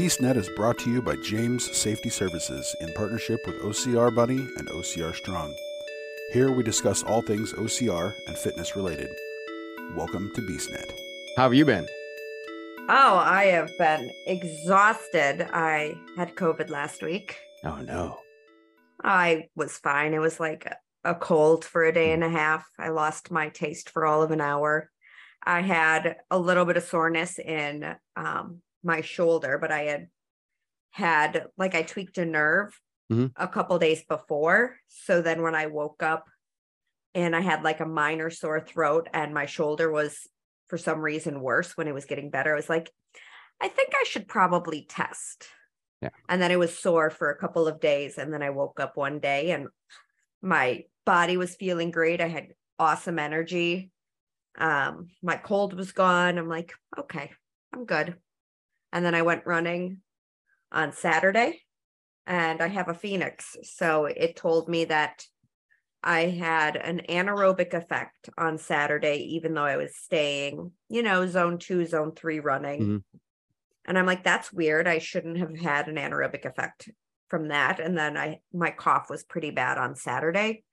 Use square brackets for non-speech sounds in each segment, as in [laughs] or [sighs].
BeastNet is brought to you by James Safety Services in partnership with OCR Buddy and OCR Strong. Here we discuss all things OCR and fitness related. Welcome to BeastNet. How have you been? Oh, I have been exhausted. I had COVID last week. Oh no. I was fine. It was like a cold for a day and a half. I lost my taste for all of an hour. I had a little bit of soreness in um, my shoulder, but I had had like I tweaked a nerve Mhm. a couple days before. So then when I woke up and I had like a minor sore throat and my shoulder was for some reason worse when it was getting better, I was like, I think I should probably test. Yeah. And then it was sore for a couple of days. And then I woke up one day and my body was feeling great. I had awesome energy. Um, my cold was gone. I'm like, okay, I'm good. And then I went running on Saturday and I have a Fenix. So it told me that I had an anaerobic effect on Saturday, even though I was staying, you know, zone two, zone three running. Mhm. And I'm like, that's weird. I shouldn't have had an anaerobic effect from that. And then I, my cough was pretty bad on Saturday.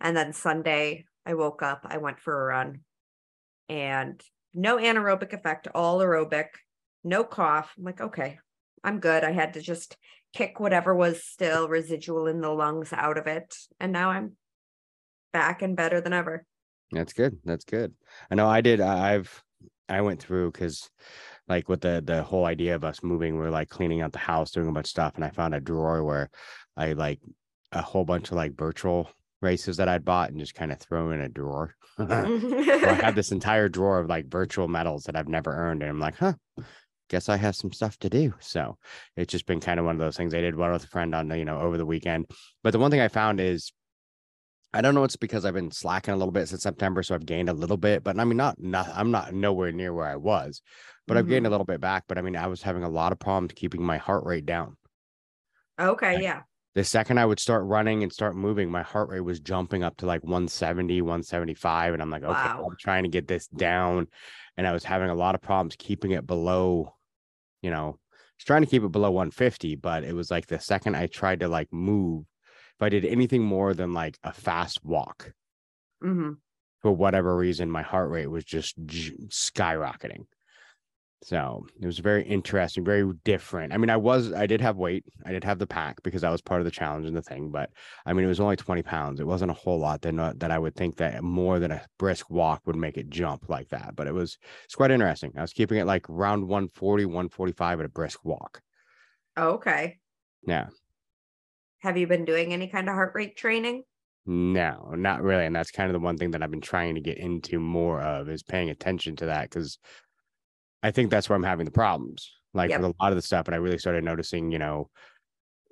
And then Sunday, I woke up, I went for a run and no anaerobic effect, all aerobic, no cough. I'm like, okay, I'm good. I had to just kick whatever was still residual in the lungs out of it. And now I'm back and better than ever. That's good. That's good. I know I did. I- I've I went through because like with the the whole idea of us moving, we are like cleaning out the house, doing a bunch of stuff, and I found a drawer where I like a whole bunch of like virtual races that I'd bought and just kind of throw in a drawer. [laughs] [laughs] so I have this entire drawer of like virtual medals that I've never earned, and I'm like, huh. Guess I have some stuff to do. So it's just been kind of one of those things. I did one with a friend on, uh, you know, over the weekend. But the one thing I found is I don't know. It's because I've been slacking a little bit since September, so I've gained a little bit. But I mean, not, not I'm not nowhere near where I was, but I've gained a mm-hmm. little bit back. But I mean, I was having a lot of problems keeping my heart rate down. okay, Right. yeah. The second I would start running and start moving, my heart rate was jumping up to like 170, 175. And I'm like, okay, Wow. I'm trying to get this down. And I was having a lot of problems keeping it below, you know, I was trying to keep it below 150. But it was like the second I tried to like move, if I did anything more than like a fast walk, hmm for whatever reason, my heart rate was just j- skyrocketing. So it was very interesting, very different. I mean, I was, I did have weight, I did have the pack because that was part of the challenge and the thing. But I mean, it was only 20 pounds. It wasn't a whole lot that, not, uh, that I would think that more than a brisk walk would make it jump like that. But it was, it's quite interesting. I was keeping it like around 140, 145 at a brisk walk. Oh, okay. Yeah. Have you been doing any kind of heart rate training? No, not really. And that's kind of the one thing that I've been trying to get into more of is paying attention to that because I think that's where I'm having the problems. Like Yep. with a lot of the stuff, and I really started noticing, you know,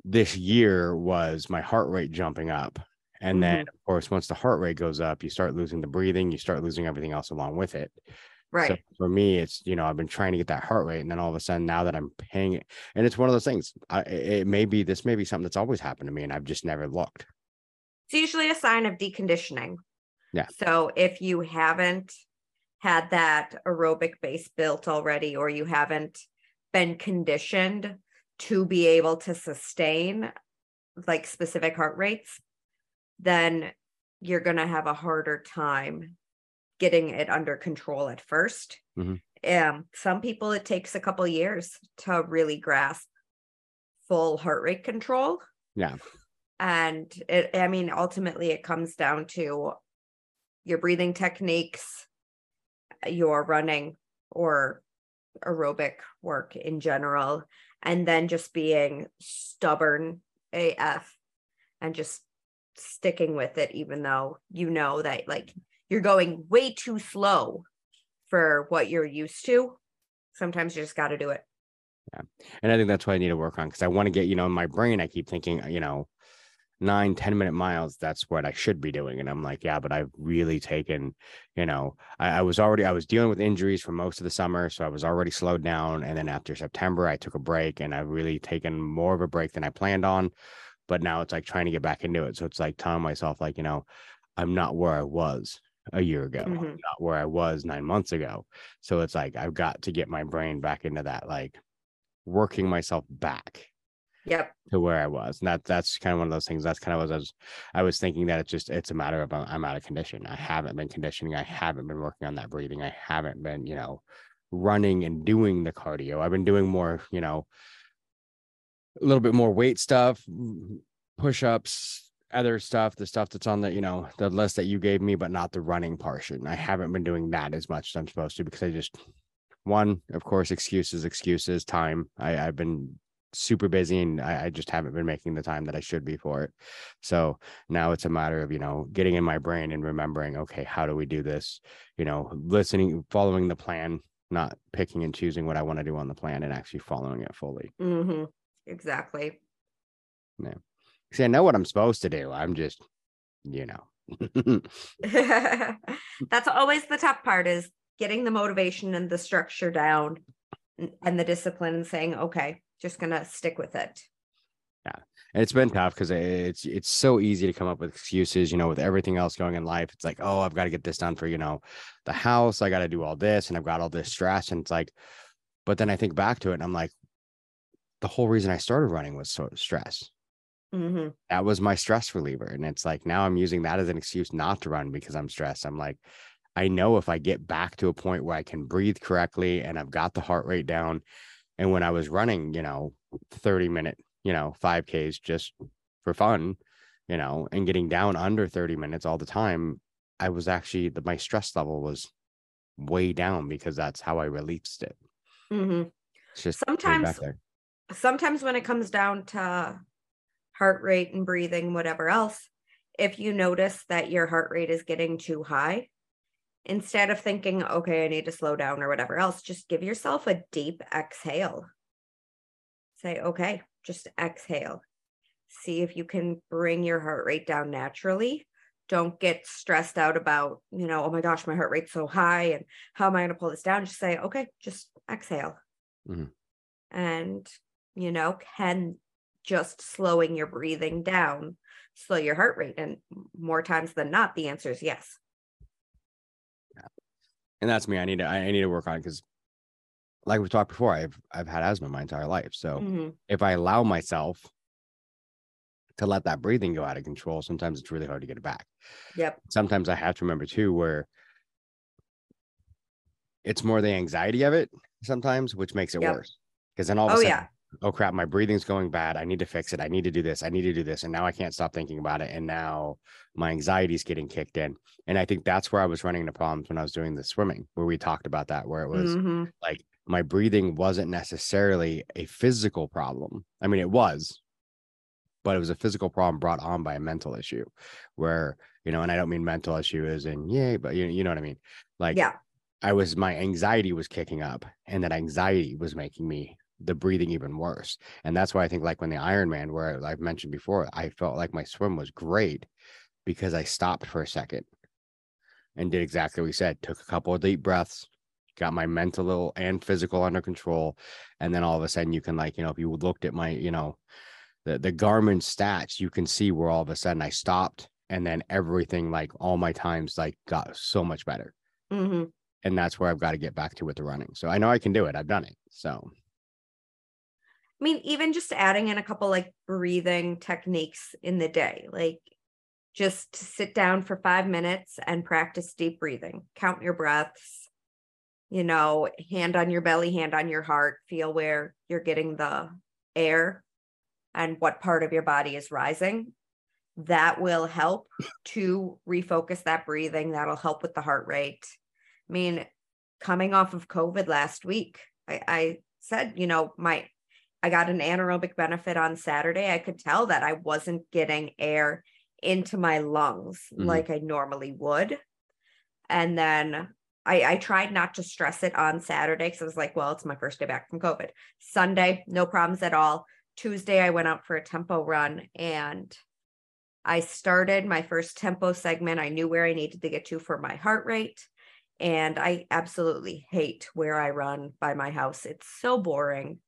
this year was my heart rate jumping up. And then, mm-hmm. of course, once the heart rate goes up, you start losing the breathing, you start losing everything else along with it. Right. So for me, it's you know I've been trying to get that heart rate, and then all of a sudden now that I'm paying it, and it's one of those things. I, it it may be this may be something that's always happened to me, and I've just never looked. it's usually a sign of deconditioning. Yeah. So if you haven't had that aerobic base built already, or you haven't been conditioned to be able to sustain like specific heart rates, then you're going to have a harder time getting it under control at 1st Mhm. Um, some people it takes a couple years to really grasp full heart rate control Yeah. and it i mean ultimately it comes down to your breathing techniques your running or aerobic work in general and then just being stubborn af and just sticking with it even though you know that like you're going way too slow for what you're used to sometimes you just got to do it Yeah. And I think that's what I need to work on because I want to get, you know, in my brain, I keep thinking, you know, nine, 10 minute miles, that's what I should be doing. And I'm like, yeah, but I've really taken, you know, I, I was already, I was dealing with injuries for most of the summer. So I was already slowed down. And then after September, I took a break and I've really taken more of a break than I planned on. But now it's like trying to get back into it. So it's like telling myself, like, you know, I'm not where I was a year ago, I'm Mhm. not where I was nine months ago. So it's like, I've got to get my brain back into that, like, working myself back Yep. to where I was. And that that's kind of one of those things. That's kind of what I was I was thinking that it's just it's a matter of uh, I'm out of condition. I haven't been conditioning. I haven't been working on that breathing. I haven't been, you know, running and doing the cardio. I've been doing more, you know, a little bit more weight stuff, push-ups, other stuff, the stuff that's on the, you know, the list that you gave me, but not the running portion. I haven't been doing that as much as I'm supposed to because I just one, of course, excuses, excuses, time. I, I've been super busy and I, I just haven't been making the time that I should be for it. So now it's a matter of, you know, getting in my brain and remembering, okay, how do we do this? You know, listening, following the plan, not picking and choosing what I want to do on the plan and actually following it fully. hmm Exactly. Yeah. See, I know what I'm supposed to do. I'm just, you know. [laughs] [laughs] That's always the tough part is getting the motivation and the structure down and the discipline and saying, okay, just gonna stick with it. Yeah. And it's been tough because it's it's so easy to come up with excuses, you know, with everything else going in life. It's like, oh, I've got to get this done for, you know, the house. I got to do all this and I've got all this stress. And it's like, but then I think back to it and I'm like, the whole reason I started running was so stress. hmm That was my stress reliever. And it's like now I'm using that as an excuse not to run because I'm stressed. I'm like, I know if I get back to a point where I can breathe correctly and I've got the heart rate down. And when I was running, you know, 30 minute, you know, 5Ks just for fun, you know, and getting down under 30 minutes all the time, I was actually the my stress level was way down because that's how I released it. hmm It's just Sometimes- Sometimes when it comes down to heart rate and breathing, whatever else, if you notice that your heart rate is getting too high, instead of thinking, okay, I need to slow down or whatever else, just give yourself a deep exhale. Say, okay, just exhale. See if you can bring your heart rate down naturally. Don't get stressed out about, you know, oh my gosh, my heart rate's so high and how am I going to pull this down? Just say, okay, just exhale. Mhm. And, you know, can just slowing your breathing down slow your heart rate? And more times than not, the answer is yes. And that's me. I need to I need to work on it because like we've talked before, I've I've had asthma my entire life. So Mhm. if I allow myself to let that breathing go out of control, sometimes it's really hard to get it back. Yep. Sometimes I have to remember too where it's more the anxiety of it sometimes, which makes it Yep. worse. Because then all of a Oh, sudden, yeah. Oh crap, my breathing's going bad. I need to fix it. I need to do this. I need to do this. And now I can't stop thinking about it. And now my anxiety's getting kicked in. And I think that's where I was running into problems when I was doing the swimming, where we talked about that, where it was Mhm. like my breathing wasn't necessarily a physical problem. I mean, it was, but it was a physical problem brought on by a mental issue where, you know, and I don't mean mental issue as in, yay, but you, you know what I mean? Like, Yeah. I was, my anxiety was kicking up and that anxiety was making me the breathing even worse. And that's why I think, like, when the Ironman, where I've mentioned before, I felt like my swim was great because I stopped for a second and did exactly what we said, took a couple of deep breaths, got my mental and physical under control. And then all of a sudden you can like, you know, if you looked at my, you know, the, the Garmin stats, you can see where all of a sudden I stopped and then everything, like all my times like got so much better. Mhm. And that's where I've got to get back to with the running. So I know I can do it. I've done it. So mean, even just adding in a couple like breathing techniques in the day, like just to sit down for five minutes and practice deep breathing. Count your breaths, you know, hand on your belly, hand on your heart, feel where you're getting the air and what part of your body is rising. That will help to refocus that breathing. That'll help with the heart rate. I mean, coming off of COVID last week, I, I said, you know, my I got an anaerobic benefit on Saturday. I could tell that I wasn't getting air into my lungs Mhm. like I normally would. And then I, I tried not to stress it on Saturday because I was like, well, it's my first day back from COVID. Sunday, no problems at all. Tuesday, I went out for a tempo run and I started my first tempo segment. I knew where I needed to get to for my heart rate. And I absolutely hate where I run by my house. It's so boring.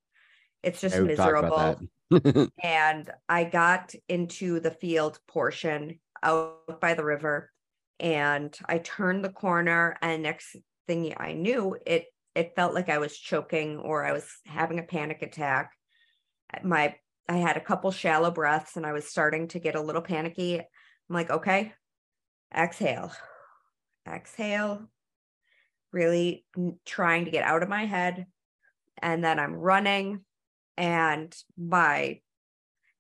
It's just miserable [laughs] and I got into the field portion out by the river and I turned the corner and next thing I knew it it felt like I was choking or I was having a panic attack. My I had a couple shallow breaths and I was starting to get a little panicky. I'm like, okay, exhale, exhale, really trying to get out of my head. And then I'm running and my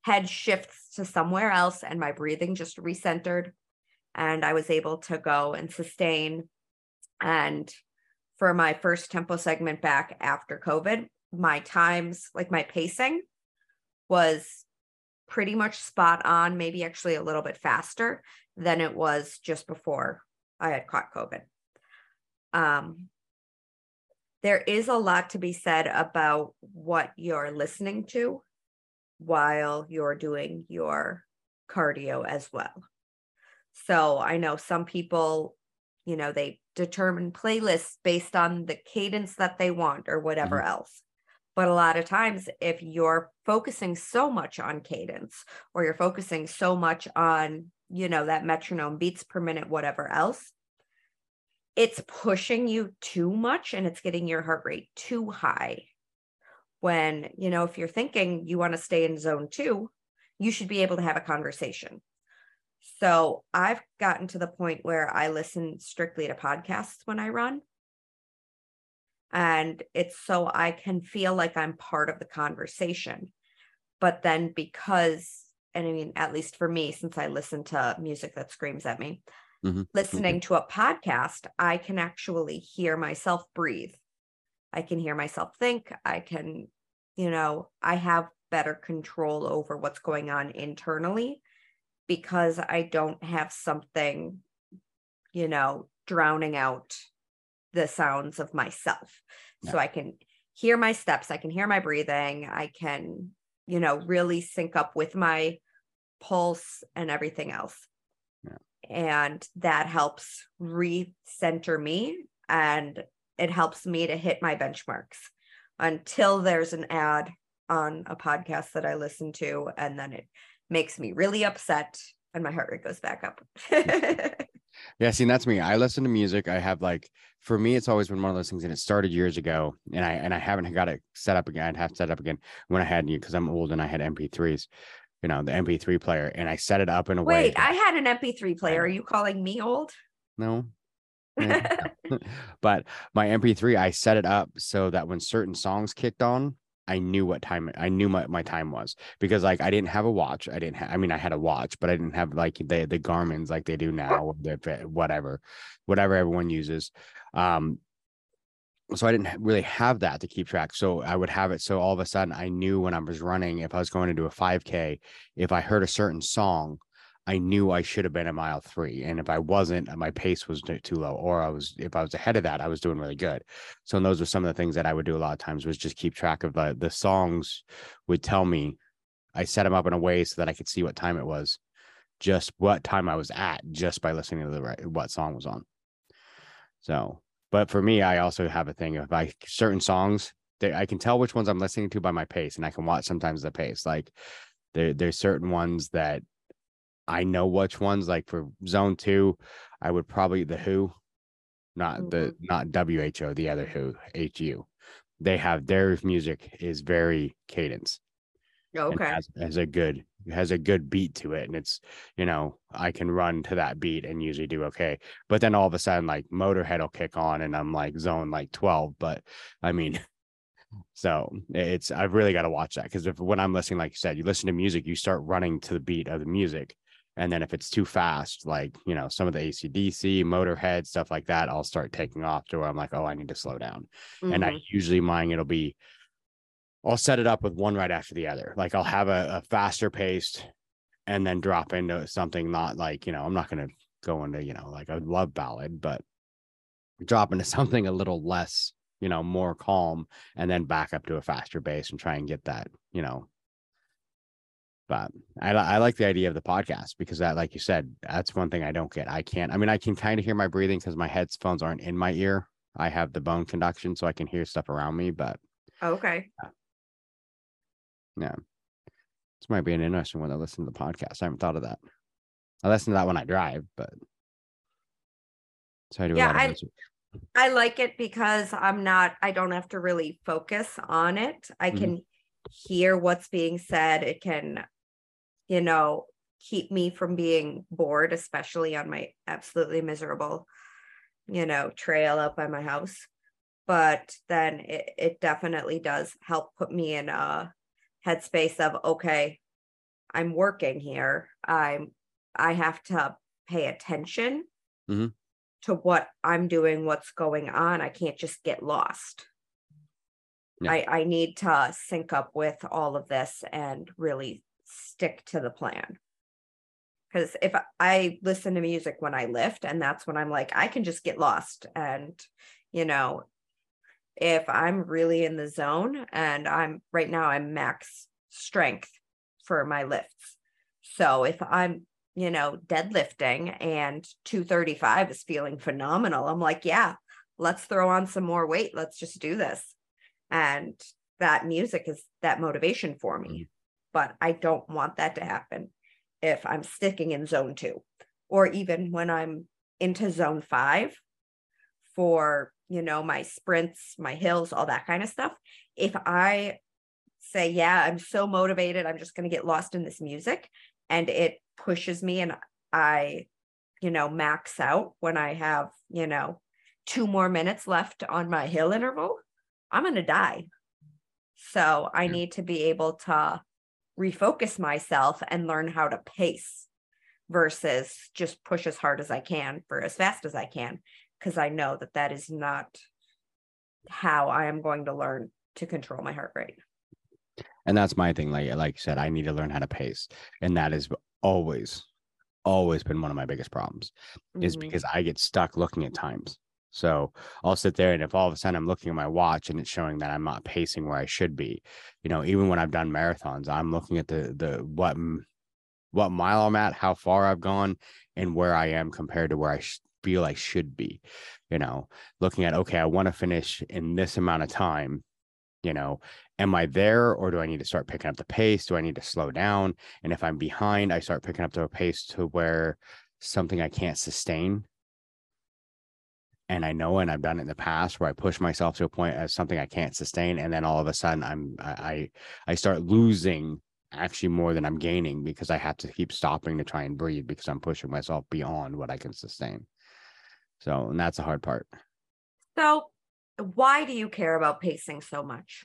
head shifts to somewhere else and my breathing just recentered. And I was able to go and sustain. And for my first tempo segment back after COVID, my times, like my pacing, was pretty much spot on, maybe actually a little bit faster than it was just before I had caught COVID. Um, there is a lot to be said about what you're listening to while you're doing your cardio as well. So I know some people, you know, they determine playlists based on the cadence that they want or whatever mm-hmm. else. But a lot of times, if you're focusing so much on cadence or you're focusing so much on, you know, that metronome beats per minute, whatever else, it's pushing you too much and it's getting your heart rate too high. When, you know, if you're thinking you want to stay in zone two, you should be able to have a conversation. So I've gotten to the point where I listen strictly to podcasts when I run and it's so I can feel like I'm part of the conversation. But then because, and I mean, at least for me, since I listen to music that screams at me, mm-hmm. listening mm-hmm. to a podcast, I can actually hear myself breathe. I can hear myself think. I can, you know, I have better control over what's going on internally because I don't have something, you know, drowning out the sounds of myself. Yeah. So I can hear my steps, I can hear my breathing, I can, you know, really sync up with my pulse and everything else. And that helps recenter me and it helps me to hit my benchmarks until there's an ad on a podcast that I listen to and then it makes me really upset and my heart rate goes back up. [laughs] Yeah, see, that's me. I listen to music. I have like for me, it's always been one of those things, and it started years ago, and I and I haven't got it set up again. I'd have set up again when I had you because I'm old and I had MP3s, you know, the MP3 player, and I set it up in a Wait, way. Wait, I had an MP3 player. Are you calling me old? No. [laughs] [laughs] but my MP3, I set it up so that when certain songs kicked on, I knew what time I knew my, my time was because like I didn't have a watch. I didn't have, I mean, I had a watch, but I didn't have like the, the Garmin's like they do now, the, whatever, whatever everyone uses. Um, so I didn't really have that to keep track. So I would have it. So all of a sudden I knew when I was running, if I was going to do a 5k, if I heard a certain song, I knew I should have been at mile three. And if I wasn't, uh, my pace was too low, or I was, if I was ahead of that, I was doing really good. So, and those were some of the things that I would do a lot of times was just keep track of the, the songs would tell me, I set them up in a way so that I could see what time it was, just what time I was at, just by listening to the right, what song was on. So, but for me, I also have a thing if I certain songs, they, I can tell which ones I'm listening to by my pace, and I can watch sometimes the pace. Like there, there's certain ones that I know which ones. Like for zone two, I would probably the Who, not mm-hmm. the not WHO, the other Who, HU. They have their music is very cadence. Oh, okay. Has, has, a good has a good beat to it, and it's you know I can run to that beat and usually do okay. But then all of a sudden, like Motorhead will kick on, and I'm like zone like twelve. But I mean. [laughs] So it's I've really got to watch that because if when I'm listening, like you said, you listen to music, you start running to the beat of the music, and then if it's too fast, like, you know, some of the ACDC, Motorhead, stuff like that, I'll start taking off to where I'm like, oh, I need to slow down. Mm-hmm. And I mm-hmm. usually mine, it'll be, I'll set it up with one right after the other. Like I'll have a, a faster paced and then drop into something not like, you know, I'm not going to go into, you know, like a love ballad, but drop into [laughs] something a little less, you know, more calm and then back up to a faster bass and try and get that, you know, but I, I like the idea of the podcast because that, like you said, that's one thing I don't get. I can't, I mean, I can kind of hear my breathing because my headphones aren't in my ear. I have the bone conduction so I can hear stuff around me, but okay. Yeah. Yeah. This might be an interesting one to listen to the podcast. I haven't thought of that. I listen to that when I drive, but so I do yeah, I, I like it because I'm not, I don't have to really focus on it. I Mhm. can hear what's being said. It can, you know, keep me from being bored, especially on my absolutely miserable, you know, trail out by my house. But then it, it definitely does help put me in a headspace of, okay, I'm working here. I'm, I have to pay attention Mhm. to what I'm doing, what's going on. I can't just get lost. Yeah. I, I need to sync up with all of this and really stick to the plan. Because if I listen to music when I lift, and that's when I'm like, I can just get lost. And, you know, if I'm really in the zone and I'm right now, I'm max strength for my lifts. So if I'm, you know, deadlifting and 235 is feeling phenomenal, I'm like, yeah, let's throw on some more weight. Let's just do this. And that music is that motivation for me. Mm-hmm. But I don't want that to happen if I'm sticking in zone two or even when I'm into zone five for, you know, my sprints, my hills, all that kind of stuff. If I say, yeah, I'm so motivated, I'm just going to get lost in this music and it pushes me and I, you know, max out when I have, you know, two more minutes left on my hill interval, I'm going to die. So I need to be able to refocus myself and learn how to pace versus just push as hard as I can for as fast as I can because I know that that is not how I am going to learn to control my heart rate. and that's my thing like like you said i need to learn how to pace and that has always always been one of my biggest problems is Mhm. because i get stuck looking at times so i'll sit there and if all of a sudden i'm looking at my watch and it's showing that i'm not pacing where i should be you know even when i've done marathons i'm looking at the the what what mile i'm at how far i've gone and where i am compared to where i sh- feel i should be you know looking at okay i want to finish in this amount of time you know am i there or do i need to start picking up the pace? Do i need to slow down? And if i'm behind i start picking up the pace to where something i can't sustain. And i know and i've done it in the past where i push myself to a point as something i can't sustain and then all of a sudden i'm i i, I start losing actually more than i'm gaining because i have to keep stopping to try and breathe because i'm pushing myself beyond what i can sustain so and that's the hard part So, why do you care about pacing so much?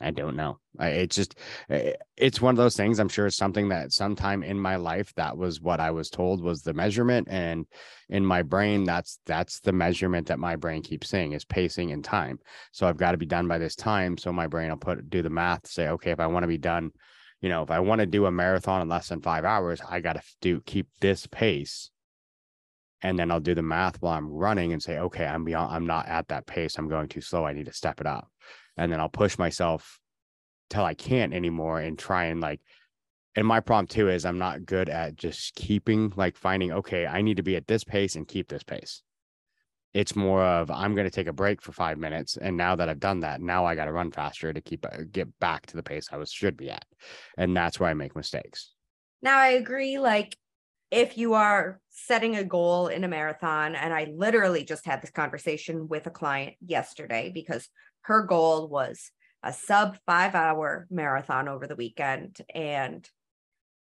I don't know. I, it's just, eh, it's one of those things. I'm sure it's something that sometime in my life that was what I was told was the measurement, and in my brain, that's that's the measurement that my brain keeps saying is pacing and time. So I've got to be done by this time. So my brain will put do the math, say, okay, if I want to be done, you know, if I want to do a marathon in less than five hours, I got to do keep this pace. And then I'll do the math while I'm running and say, okay, I'm beyond, I'm not at that pace. I'm going too slow. I need to step it up and then I'll push myself till I can't anymore and try and like and my problem too is I'm not good at just keeping like finding okay, I need to be at this pace and keep this pace. It's more of I'm going to take a break for 5 minutes and now that I've done that, now I got to run faster to keep uh, get back to the pace I was should be at. And that's where I make mistakes. Now, I agree. Like, if you are setting a goal in a marathon, and I literally just had this conversation with a client yesterday because her goal was a sub five hour marathon over the weekend. And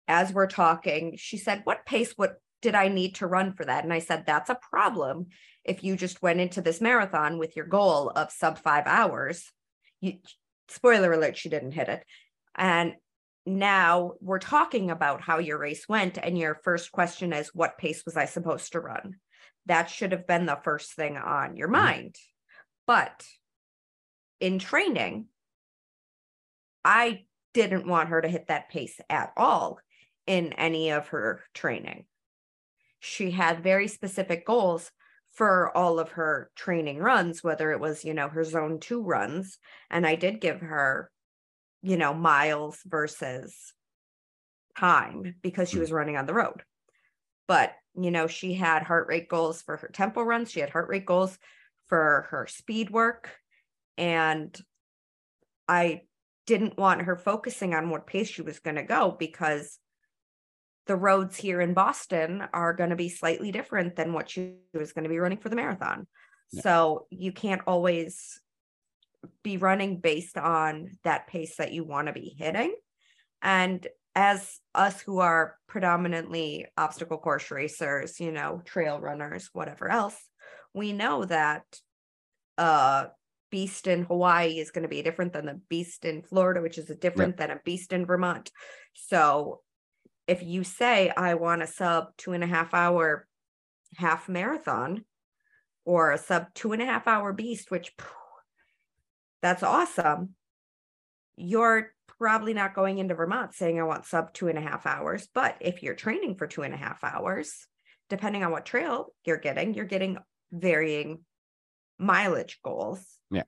as we're talking, she said, What pace what did I need to run for that? And I said, That's a problem. If you just went into this marathon with your goal of sub five hours, you spoiler alert, she didn't hit it. And now we're talking about how your race went and your first question is what pace was i supposed to run? That should have been the first thing on your Mhm. mind. But in training i didn't want her to hit that pace at all in any of her training. She had very specific goals for all of her training runs whether it was you know her zone 2 runs and i did give her you know, miles versus time because she Mm. was running on the road. But, you know, she had heart rate goals for her tempo runs, she had heart rate goals for her speed work. And I didn't want her focusing on what pace she was going to go because the roads here in Boston are going to be slightly different than what she was going to be running for the marathon. Yeah. So you can't always be running based on that pace that you want to be hitting. And as us who are predominantly obstacle course racers, you know, trail runners, whatever else, we know that uh beast in Hawaii is going to be different than the beast in Florida, which is a different than a beast in Vermont. So if you say I want a sub two and a half hour half marathon or a sub two and a half hour beast, which that's awesome. You're probably not going into Vermont saying I want sub two and a half hours. But if you're training for two and a half hours, depending on what trail you're getting, you're getting varying mileage goals. Yeah.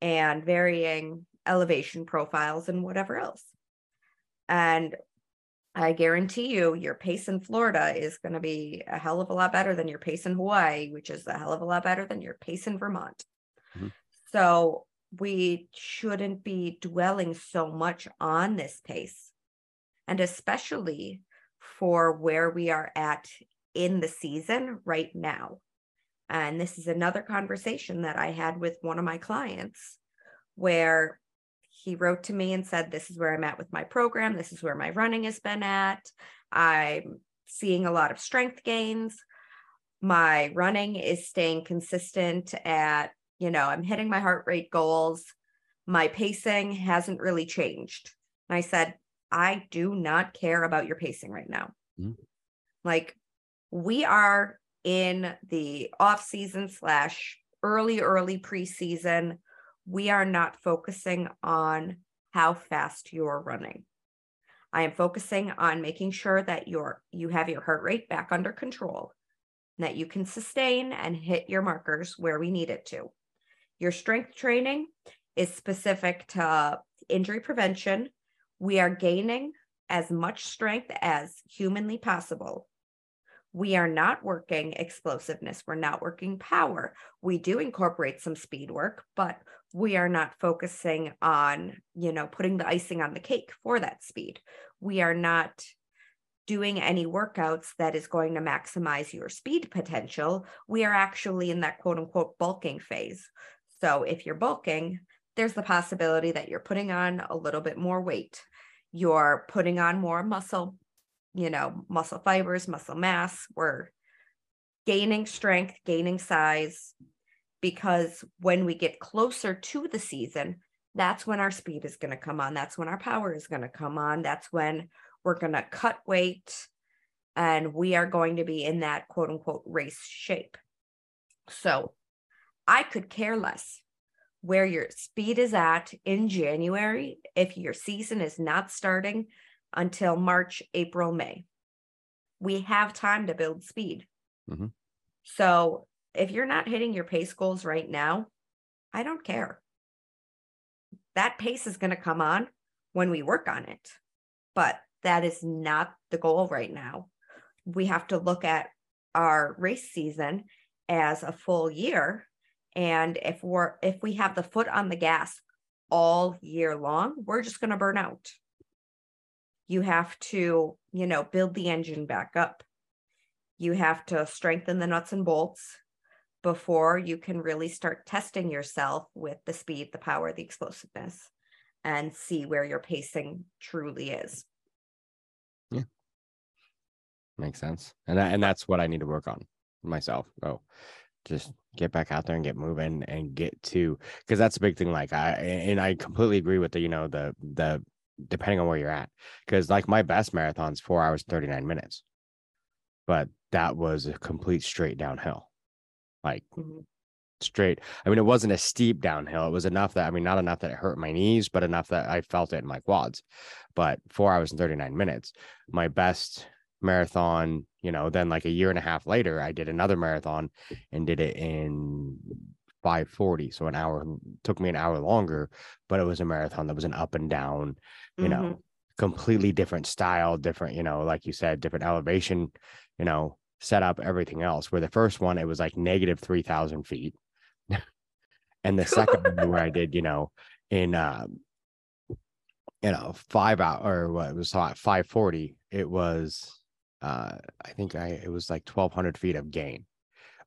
And varying elevation profiles and whatever else. And I guarantee you, your pace in Florida is going to be a hell of a lot better than your pace in Hawaii, which is a hell of a lot better than your pace in Vermont. Mhm. So we shouldn't be dwelling so much on this pace. And especially for where we are at in the season right now. And this is another conversation that I had with one of my clients where he wrote to me and said, This is where I'm at with my program. This is where my running has been at. I'm seeing a lot of strength gains. My running is staying consistent at, you know, I'm hitting my heart rate goals. My pacing hasn't really changed. And I said, I do not care about your pacing right now. Mhm. Like, we are in the off season slash early, early preseason we are not focusing on how fast you're running. I am focusing on making sure that you're you have your heart rate back under control, that you can sustain and hit your markers where we need it to. Your strength training is specific to injury prevention. We are gaining as much strength as humanly possible. We are not working explosiveness. We're not working power. We do incorporate some speed work, but we are not focusing on, you know, putting the icing on the cake for that speed. We are not doing any workouts that is going to maximize your speed potential. We are actually in that quote unquote bulking phase. So if you're bulking, there's the possibility that you're putting on a little bit more weight. You're putting on more muscle, you know, muscle fibers, muscle mass. We're gaining strength, gaining size, because when we get closer to the season, that's when our speed is going to come on. That's when our power is going to come on. That's when we're going to cut weight and we are going to be in that quote unquote race shape. So I could care less where your speed is at in January if your season is not starting until March, April, May. We have time to build speed. Mhm. So if you're not hitting your pace goals right now, I don't care. That pace is going to come on when we work on it. But that is not the goal right now. We have to look at our race season as a full year and if we're if we have the foot on the gas all year long, we're just going to burn out. You have to, you know, build the engine back up. You have to strengthen the nuts and bolts before you can really start testing yourself with the speed, the power, the explosiveness, and see where your pacing truly is. Yeah. Makes sense. And that, and that's what I need to work on myself. Oh, just get back out there and get moving and get to because that's a big thing. Like I and I completely agree with the, you know, the the depending on where you're at. Because like my best marathon's four hours, 39 minutes. But that was a complete straight downhill. Like Mhm. straight. I mean, it wasn't a steep downhill. It was enough that I mean, not enough that it hurt my knees, but enough that I felt it in my quads. But four hours and 39 minutes. My best marathon, you know, then like a year and a half later, I did another marathon and did it in 540. So an hour took me an hour longer, but it was a marathon that was an up and down, you know, Mhm. completely different style, different, you know, like you said, different elevation, you know, setup, everything else. Where the first one, it was like negative 3,000 feet. [laughs] and the second one where I did, you know, in, um, you know, five out or what it was at 540, it was, uh, I think I, it was like 1,200 feet of gain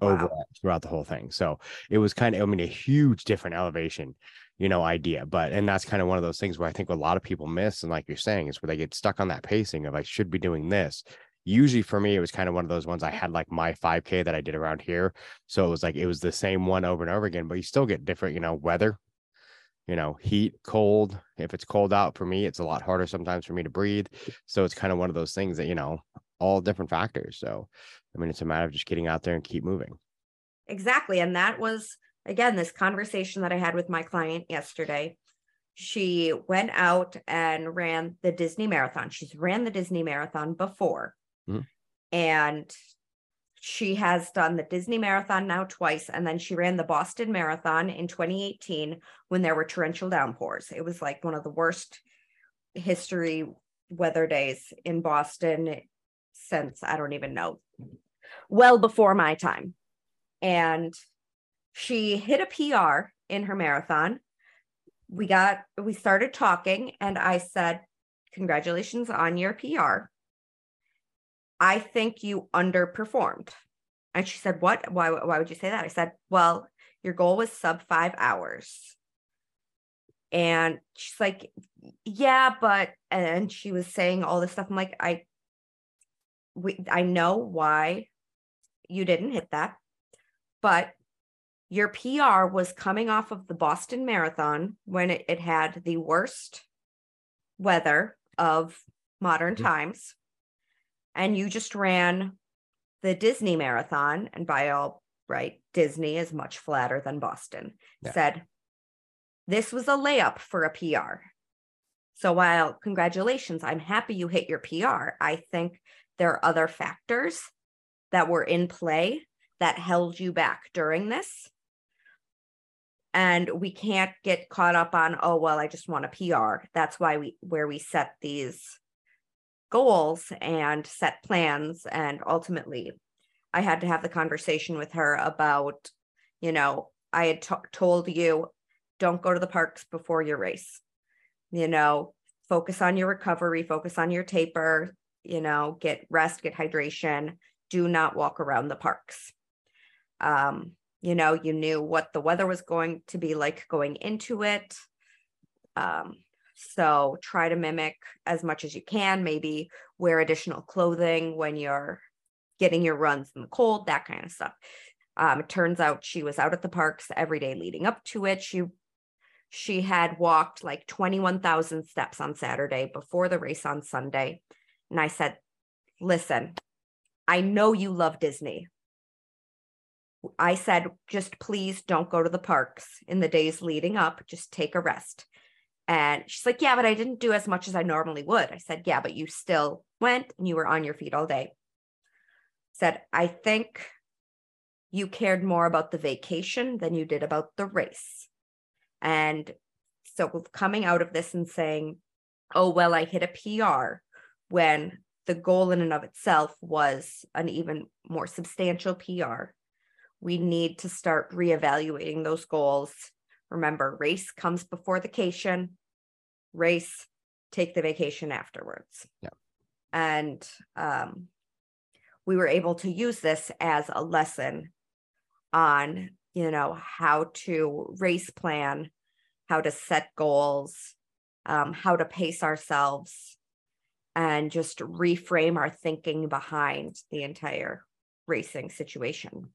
over Wow. throughout the whole thing. So it was kind of, I mean, a huge different elevation, you know, idea. But and that's kind of one of those things where I think a lot of people miss, and like you're saying, is where they get stuck on that pacing of I should be doing this. Usually for me, it was kind of one of those ones I had like my 5K that I did around here. So it was like it was the same one over and over again, but you still get different, you know, weather, you know, heat, cold. If it's cold out for me, it's a lot harder sometimes for me to breathe. So it's kind of one of those things that, you know, all different factors. So, I mean, it's a matter of just getting out there and keep moving. Exactly. And that was, again, this conversation that I had with my client yesterday. She went out and ran the Disney Marathon. She's ran the Disney Marathon before. Mhm. And she has done the Disney Marathon now twice. And then she ran the Boston Marathon in 2018 when there were torrential downpours. It was like one of the worst history weather days in Boston since I don't even know, well before my time and she hit a PR in her marathon. We got we started talking and I said, "Congratulations on your PR. I think you underperformed." And she said, "What? Why why would you say that?" I said, "Well, your goal was sub 5 hours." And she's like, "Yeah, but and she was saying all this stuff. I'm like, "I we I know why you didn't hit that but your PR was coming off of the Boston Marathon when it, it had the worst weather of modern Mhm. times. And you just ran the Disney Marathon. And by all right, Disney is much flatter than Boston. Yeah. Said this was a layup for a PR. So while congratulations, I'm happy you hit your PR, I think there are other factors that were in play that held you back during this. And we can't get caught up on, oh, well, I just want a PR. That's why we, where we set these goals and set plans. And ultimately, I had to have the conversation with her about, you know, I had t- told you, don't go to the parks before your race. You know, focus on your recovery, focus on your taper, you know, get rest, get hydration. Do not walk around the parks um, you know, you knew what the weather was going to be like going into it. Um, so try to mimic as much as you can, maybe wear additional clothing when you're getting your runs in the cold, that kind of stuff. Um, it turns out she was out at the parks every day leading up to it. She she had walked like 21,000 steps on Saturday before the race on Sunday. And I said, listen, I know you love Disney. I said, just please don't go to the parks in the days leading up. Just take a rest. And she's like, yeah, but I didn't do as much as I normally would. I said, yeah, but you still went and you were on your feet all day. Said, I think you cared more about the vacation than you did about the race. And so coming out of this and saying, oh, well, I hit a PR when the goal in and of itself was an even more substantial PR we need to start reevaluating those goals. Remember, race comes before the vacation, race, take the vacation afterwards. Yeah. And um, we were able to use this as a lesson on, you know, how to race plan, how to set goals, um, how to pace ourselves, and just reframe our thinking behind the entire racing situation.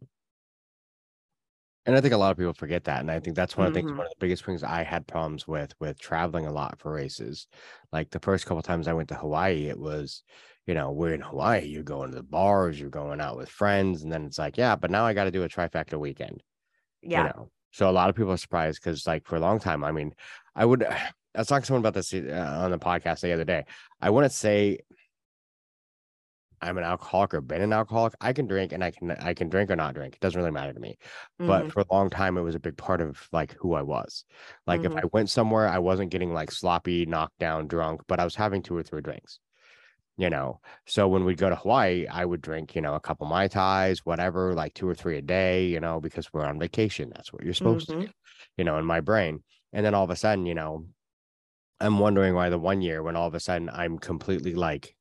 And I think a lot of people forget that. And I think that's one of the things, Mhm. one of the biggest things I had problems with, with traveling a lot for races. Like the first couple times I went to Hawaii, it was, you know, we're in Hawaii, you're going to the bars, you're going out with friends. And then it's like, yeah, but now I got to do a trifecta weekend. Yeah. You know, so a lot of people are surprised because, like, for a long time, I mean, I would, I was talking to someone about this uh, on the podcast the other day. I wouldn't say I'm an alcoholic or been an alcoholic. I can drink and I can I can drink or not drink. It doesn't really matter to me. But Mhm. for a long time, it was a big part of like who I was. Like if Mhm. I went somewhere, I wasn't getting like sloppy, knocked down, drunk, but I was having two or three drinks. You know, so when we'd go to Hawaii, I would drink, you know, a couple mai tais, whatever, like two or three a day. You know, because we're on vacation. That's what you're supposed to Mhm. do. You know, in my brain. And then all of a sudden, you know, I'm wondering why the one year when all of a sudden I'm completely like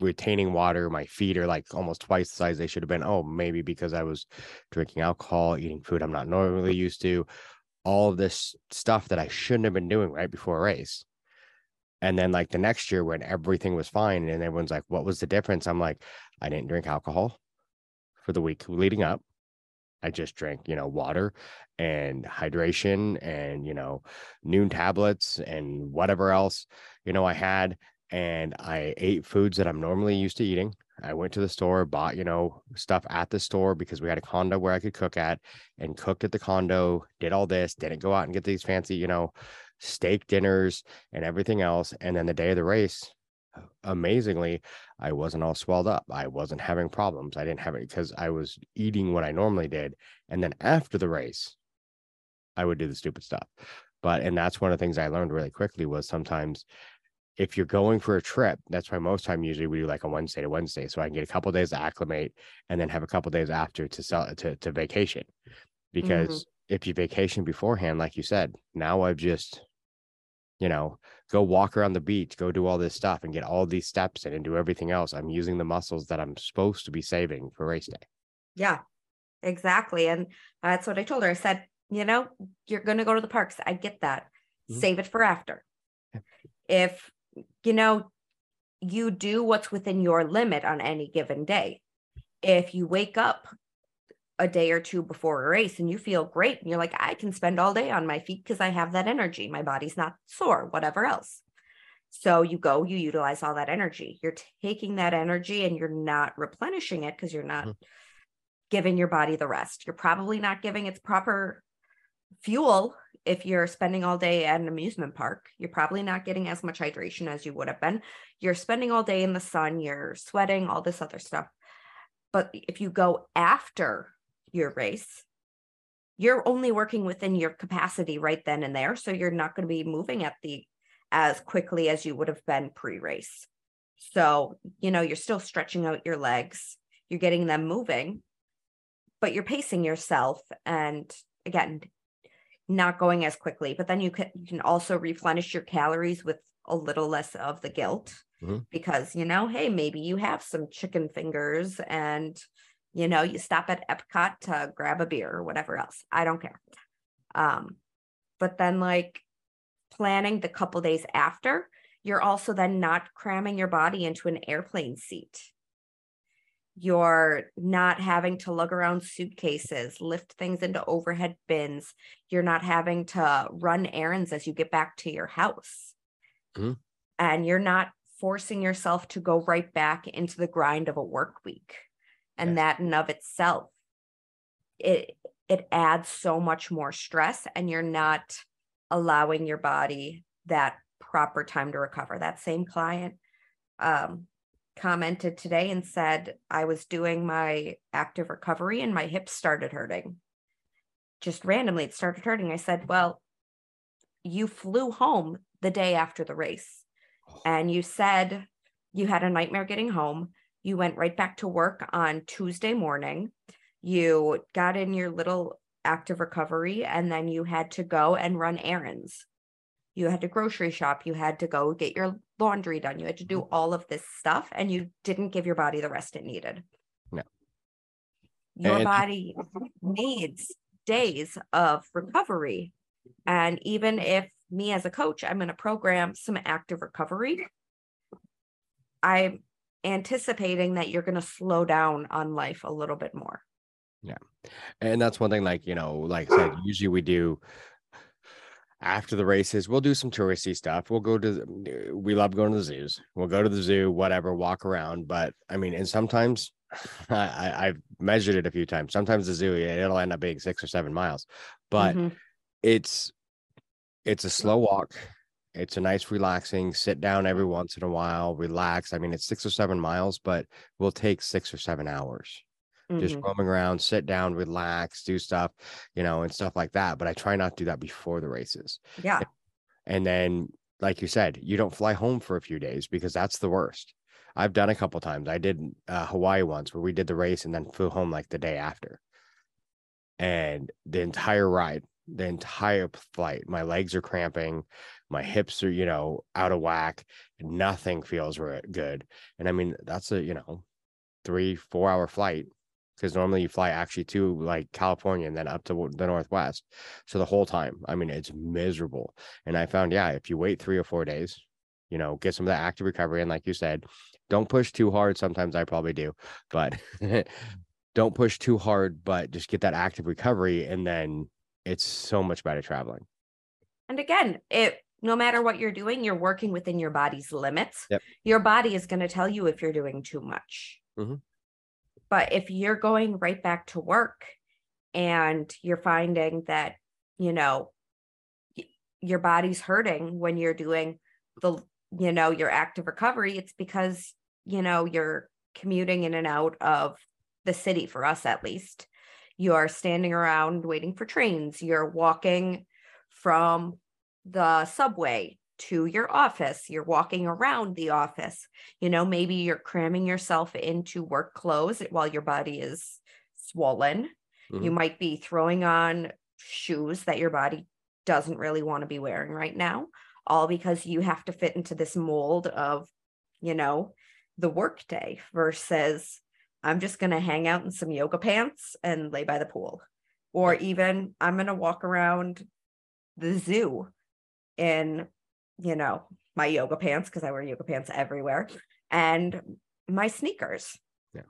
retaining water. My feet are like almost twice the size they should have been. Oh, maybe because I was drinking alcohol, eating food I'm not normally used to, all of this stuff that I shouldn't have been doing right before a race. And then like the next year when everything was fine and everyone's like, what was the difference? I'm like, I didn't drink alcohol for the week leading up. I just drank, you know, water and hydration and, you know, Nuun tablets and whatever else, you know, I had. And I ate foods that I'm normally used to eating. I went to the store, bought, you know, stuff at the store because we had a condo where I could cook at and cooked at the condo, did all this, didn't go out and get these fancy, you know, steak dinners and everything else. And then the day of the race, amazingly, I wasn't all swelled up. I wasn't having problems. I didn't have it because I was eating what I normally did. And then after the race, I would do the stupid stuff. But and that's one of the things I learned really quickly was sometimes if you're going for a trip, that's why most time usually we do like a Wednesday to Wednesday, so I can get a couple days to acclimate and then have a couple days after to sell to to vacation. Because mm-hmm. if you vacation beforehand, like you said, now I've just you know, go walk around the beach, go do all this stuff and get all these steps in and do everything else. I'm using the muscles that I'm supposed to be saving for race day. Yeah, exactly. And that's what I told her. I said, you know, you're going to go to the parks. I get that. Mm-hmm. Save it for after. If, you know, you do what's within your limit on any given day. If you wake up a day or two before a race and you feel great and you're like i can spend all day on my feet because i have that energy. My body's not sore whatever else. So you go you utilize all that energy. You're taking that energy and you're not replenishing it because you're not mm-hmm. giving your body the rest. You're probably not giving its proper fuel if you're spending all day at an amusement park. You're probably not getting as much hydration as you would have been. You're spending all day in the sun you're sweating all this other stuff. But if you go after your race, you're only working within your capacity right then and there. So you're not going to be moving at the as quickly as you would have been pre-race. So, you know, you're still stretching out your legs, you're getting them moving, but you're pacing yourself and again, not going as quickly. But then you can you can also replenish your calories with a little less of the guilt mm-hmm. because you know, hey, maybe you have some chicken fingers and you know, you stop at Epcot to grab a beer or whatever else. I don't care. Um, but then like planning the couple days after, you're also then not cramming your body into an airplane seat. You're not having to lug around suitcases, lift things into overhead bins. You're not having to run errands as you get back to your house. Mm-hmm. And you're not forcing yourself to go right back into the grind of a work week and yes. that in of itself it it adds so much more stress and you're not allowing your body that proper time to recover that same client um, commented today and said i was doing my active recovery and my hips started hurting just randomly it started hurting i said well you flew home the day after the race oh. and you said you had a nightmare getting home you went right back to work on Tuesday morning. You got in your little active recovery, and then you had to go and run errands. You had to grocery shop. You had to go get your laundry done. You had to do mm-hmm. all of this stuff, and you didn't give your body the rest it needed. No. Your and- body needs days of recovery. And even if me as a coach, I'm going to program some active recovery, I anticipating that you're going to slow down on life a little bit more. Yeah. And that's one thing, like, you know, like I said, [clears throat] usually we do after the races, we'll do some touristy stuff. We'll go to, we love going to the zoos. We'll go to the zoo, whatever, walk around. But I mean, and sometimes [laughs] I, I've measured it a few times. Sometimes the zoo, it'll end up being six or seven miles, but mm-hmm. it's, it's a slow walk it's a nice relaxing sit down every once in a while relax i mean it's six or seven miles but we'll take six or seven hours mm-hmm. just roaming around sit down relax do stuff you know and stuff like that but i try not to do that before the races yeah and then like you said you don't fly home for a few days because that's the worst i've done a couple times i did uh, hawaii once where we did the race and then flew home like the day after and the entire ride the entire flight. My legs are cramping. My hips are you know out of whack nothing feels good. And i mean that's a you know three four hour flight because normally you fly actually to like california and then up to the northwest. So the whole time i mean it's miserable. And i found yeah if you wait three or four days you know get some of that active recovery. And like you said don't push too hard. Sometimes i probably do but [laughs] don't push too hard but just get that active recovery. And then it's so much better traveling. And again it no matter what you're doing, you're working within your body's limits. Yep. Your body is going to tell you if you're doing too much. Mm-hmm. But if you're going right back to work and you're finding that, you know, your body's hurting when you're doing the, you know, your active recovery, it's because, you know, you're commuting in and out of the city for us at least. You're standing around waiting for trains. You're walking from the subway to your office. You're walking around the office. You know, maybe you're cramming yourself into work clothes while your body is swollen. Mm-hmm. You might be throwing on shoes that your body doesn't really want to be wearing right now, all because you have to fit into this mold of, you know, the workday versus I'm just going to hang out in some yoga pants and lay by the pool. Or even I'm going to walk around the zoo in, you know, my yoga pants because I wear yoga pants everywhere and my sneakers. Yeah.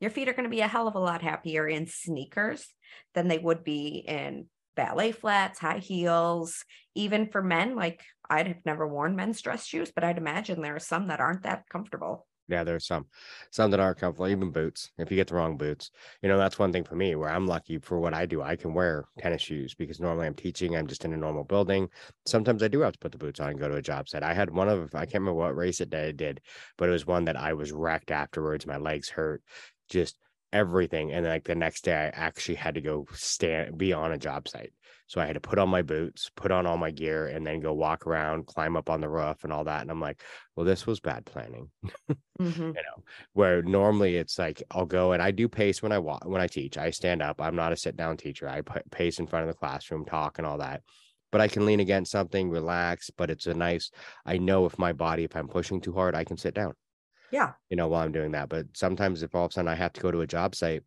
Your feet are going to be a hell of a lot happier in sneakers than they would be in ballet flats, high heels, even for men. Like I'd have never worn men's dress shoes, but I'd imagine there are some that aren't that comfortable yeah, there's some some that aren't comfortable, even boots. If you get the wrong boots, you know, that's one thing for me where I'm lucky for what I do. I can wear tennis shoes because normally I'm teaching, I'm just in a normal building. Sometimes I do have to put the boots on and go to a job site. I had one of I can't remember what race it did, but it was one that I was wrecked afterwards. My legs hurt, just everything. And like the next day I actually had to go stand be on a job site. So I had to put on my boots, put on all my gear, and then go walk around, climb up on the roof and all that. And I'm like, well, this was bad planning. [laughs] mm-hmm. You know, where normally it's like I'll go and I do pace when I walk when I teach. I stand up. I'm not a sit down teacher. I pace in front of the classroom, talk and all that. But I can lean against something, relax. But it's a nice. I know if my body, if I'm pushing too hard, I can sit down. Yeah. You know, while I'm doing that. But sometimes if all of a sudden I have to go to a job site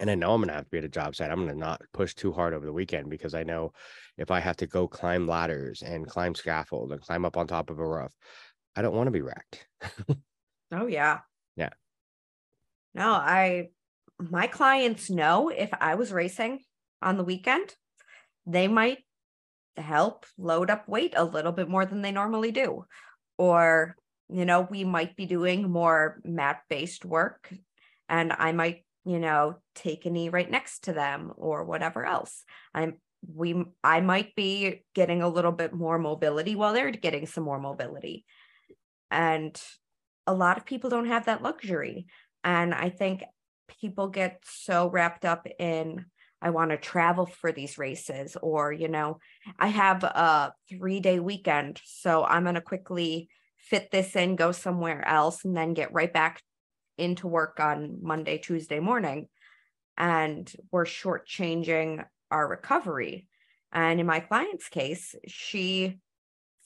and I know I'm going to have to be at a job site. I'm going to not push too hard over the weekend because I know if I have to go climb ladders and climb scaffold and climb up on top of a roof, I don't want to be wrecked. [laughs] oh yeah. Yeah. No, I my clients know if I was racing on the weekend, they might help load up weight a little bit more than they normally do. Or, you know, we might be doing more mat based work and I might you know, take a knee right next to them or whatever else. I'm we I might be getting a little bit more mobility while they're getting some more mobility. And a lot of people don't have that luxury. And I think people get so wrapped up in I want to travel for these races or you know, I have a 3-day weekend, so I'm going to quickly fit this in, go somewhere else and then get right back into work on Monday, Tuesday morning, and we're shortchanging our recovery. And in my client's case, she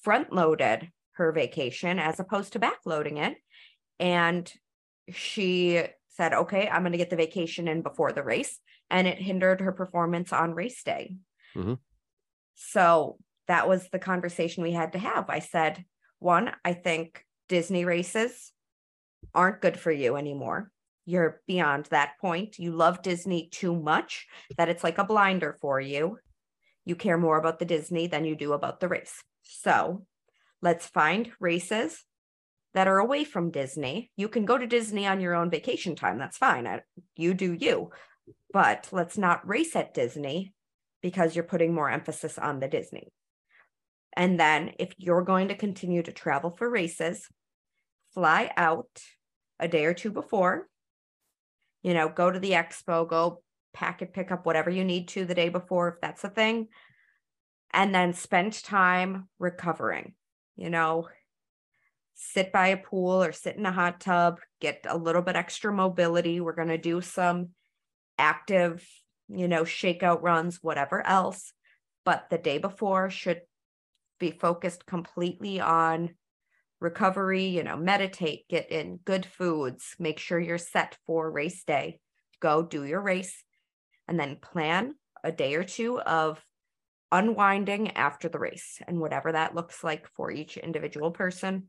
front loaded her vacation as opposed to backloading it. And she said, okay, I'm going to get the vacation in before the race. And it hindered her performance on race day. Mm-hmm. So that was the conversation we had to have. I said, one, I think Disney races aren't good for you anymore. You're beyond that point. You love Disney too much that it's like a blinder for you. You care more about the Disney than you do about the race. So let's find races that are away from Disney. You can go to Disney on your own vacation time. That's fine. You do you. But let's not race at Disney because you're putting more emphasis on the Disney. And then if you're going to continue to travel for races, fly out a day or two before. You know, go to the expo, go pack it, pick up whatever you need to the day before, if that's a thing. And then spend time recovering, you know, sit by a pool or sit in a hot tub, get a little bit extra mobility. We're going to do some active, you know, shakeout runs, whatever else. But the day before should be focused completely on recovery, you know, meditate, get in good foods, make sure you're set for race day. Go do your race and then plan a day or two of unwinding after the race and whatever that looks like for each individual person.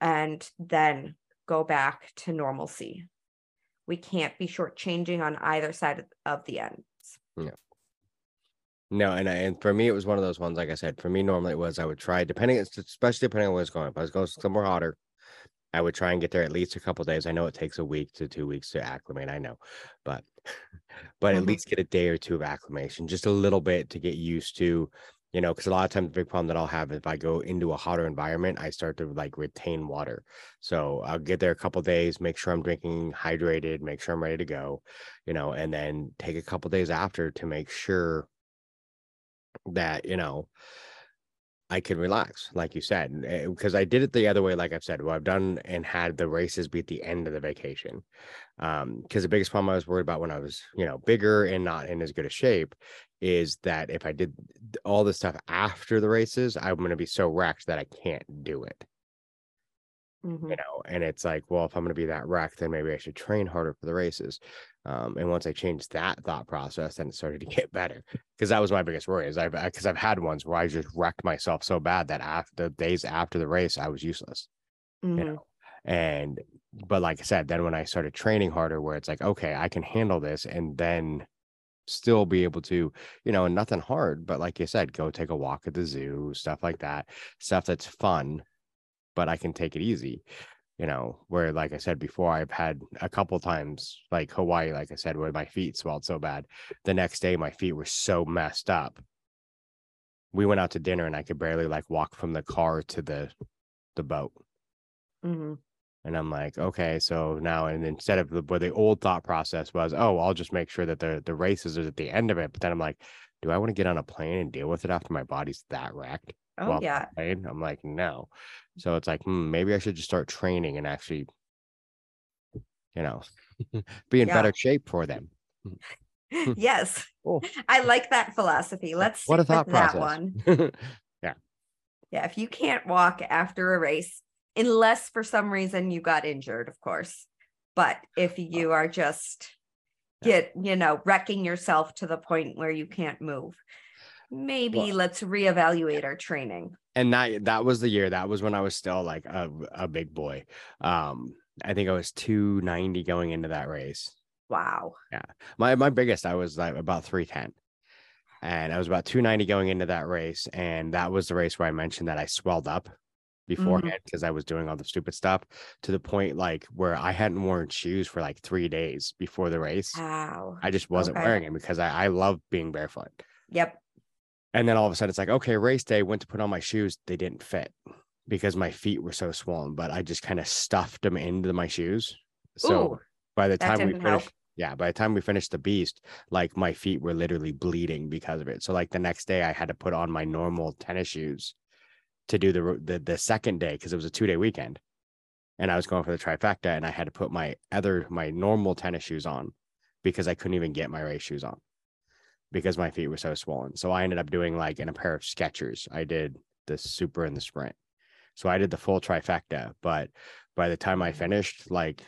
And then go back to normalcy. We can't be shortchanging on either side of the ends. Yeah. No, and I, and for me, it was one of those ones. Like I said, for me, normally it was I would try, depending, especially depending on where it's going. If I was going somewhere hotter, I would try and get there at least a couple days. I know it takes a week to two weeks to acclimate. I know, but [laughs] but mm-hmm. at least get a day or two of acclimation, just a little bit to get used to, you know, because a lot of times the big problem that I'll have if I go into a hotter environment, I start to like retain water. So I'll get there a couple days, make sure I'm drinking hydrated, make sure I'm ready to go, you know, and then take a couple days after to make sure that you know I can relax, like you said, because eh, I did it the other way. Like I've said, what I've done and had the races be at the end of the vacation. Um, because the biggest problem I was worried about when I was, you know, bigger and not in as good a shape is that if I did all this stuff after the races, I'm going to be so wrecked that I can't do it. Mm-hmm. You know, and it's like, well, if I'm going to be that wreck then maybe I should train harder for the races. Um, and once I changed that thought process, then it started to [laughs] get better because that was my biggest worry. Is I've because I've had ones where I just wrecked myself so bad that after the days after the race, I was useless. Mm-hmm. You know, and but like I said, then when I started training harder, where it's like, okay, I can handle this, and then still be able to, you know, and nothing hard, but like you said, go take a walk at the zoo, stuff like that, stuff that's fun but I can take it easy. You know, where like I said before, I've had a couple times like Hawaii, like I said, where my feet swelled so bad. The next day, my feet were so messed up. We went out to dinner and I could barely like walk from the car to the the boat. Mm-hmm. And I'm like, okay, so now, and instead of the, where the old thought process was, oh, I'll just make sure that the the races is at the end of it. But then I'm like, do I want to get on a plane and deal with it after my body's that wrecked? Oh yeah. Playing? I'm like, no. Mm. So it's like, hmm, maybe I should just start training and actually, you know, [laughs] be in yeah. better shape for them. Hmm. Hmm. [laughs] yes. Cool. [laughs] I like that philosophy. Let's what a thought process. that one. yeah. Yeah. If you can't walk after a race, unless for some reason you got injured, of course. But if you are just get, you know, wrecking yourself to the point where you can't move, maybe well, let's reevaluate our training. And that that was the year. That was when I was still like a, a big boy. Um, I think I was 290 going into that race. Wow. Yeah. My my biggest, I was like about 310. And I was about 290 going into that race. And that was the race where I mentioned that I swelled up beforehand because mm-hmm. I was doing all the stupid stuff to the point like where I hadn't worn shoes for like three days before the race. Wow. I just wasn't okay. wearing them because I, I love being barefoot. Yep. And then all of a sudden it's like, okay, race day, went to put on my shoes. They didn't fit because my feet were so swollen, but I just kind of stuffed them into my shoes. So Ooh, by the time we finished, help. yeah, by the time we finished the beast, like my feet were literally bleeding because of it. So like the next day I had to put on my normal tennis shoes to do the the, the second day because it was a two day weekend. And I was going for the trifecta and I had to put my other my normal tennis shoes on because I couldn't even get my race shoes on because my feet were so swollen. So I ended up doing like in a pair of Skechers. I did the super and the sprint. So I did the full trifecta. But by the time I mm-hmm. finished, like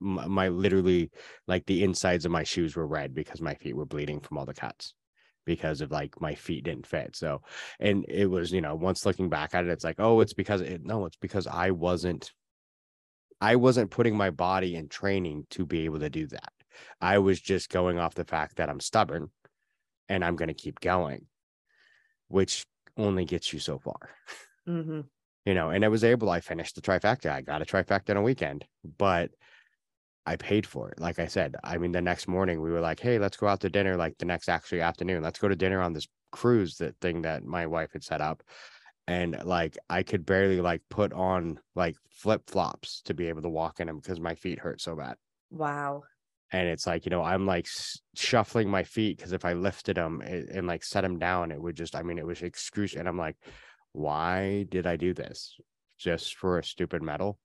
my, my literally like the insides of my shoes were red because my feet were bleeding from all the cuts because of like my feet didn't fit. So, and it was, you know, once looking back at it, it's like, oh, it's because it, no, it's because I wasn't, I wasn't putting my body in training to be able to do that. I was just going off the fact that I'm stubborn and I'm going to keep going, which only gets you so far. Mm-hmm. You know, and I was able, I finished the trifecta. I got a trifecta in a weekend, but I paid for it. Like I said, I mean, the next morning we were like, hey, let's go out to dinner, like the next actually afternoon. Let's go to dinner on this cruise, that thing that my wife had set up. And like I could barely like put on like flip flops to be able to walk in them because my feet hurt so bad. Wow and it's like you know i'm like shuffling my feet because if i lifted them and, and, like set them down it would just i mean it was excruciating and i'm like why did i do this just for a stupid medal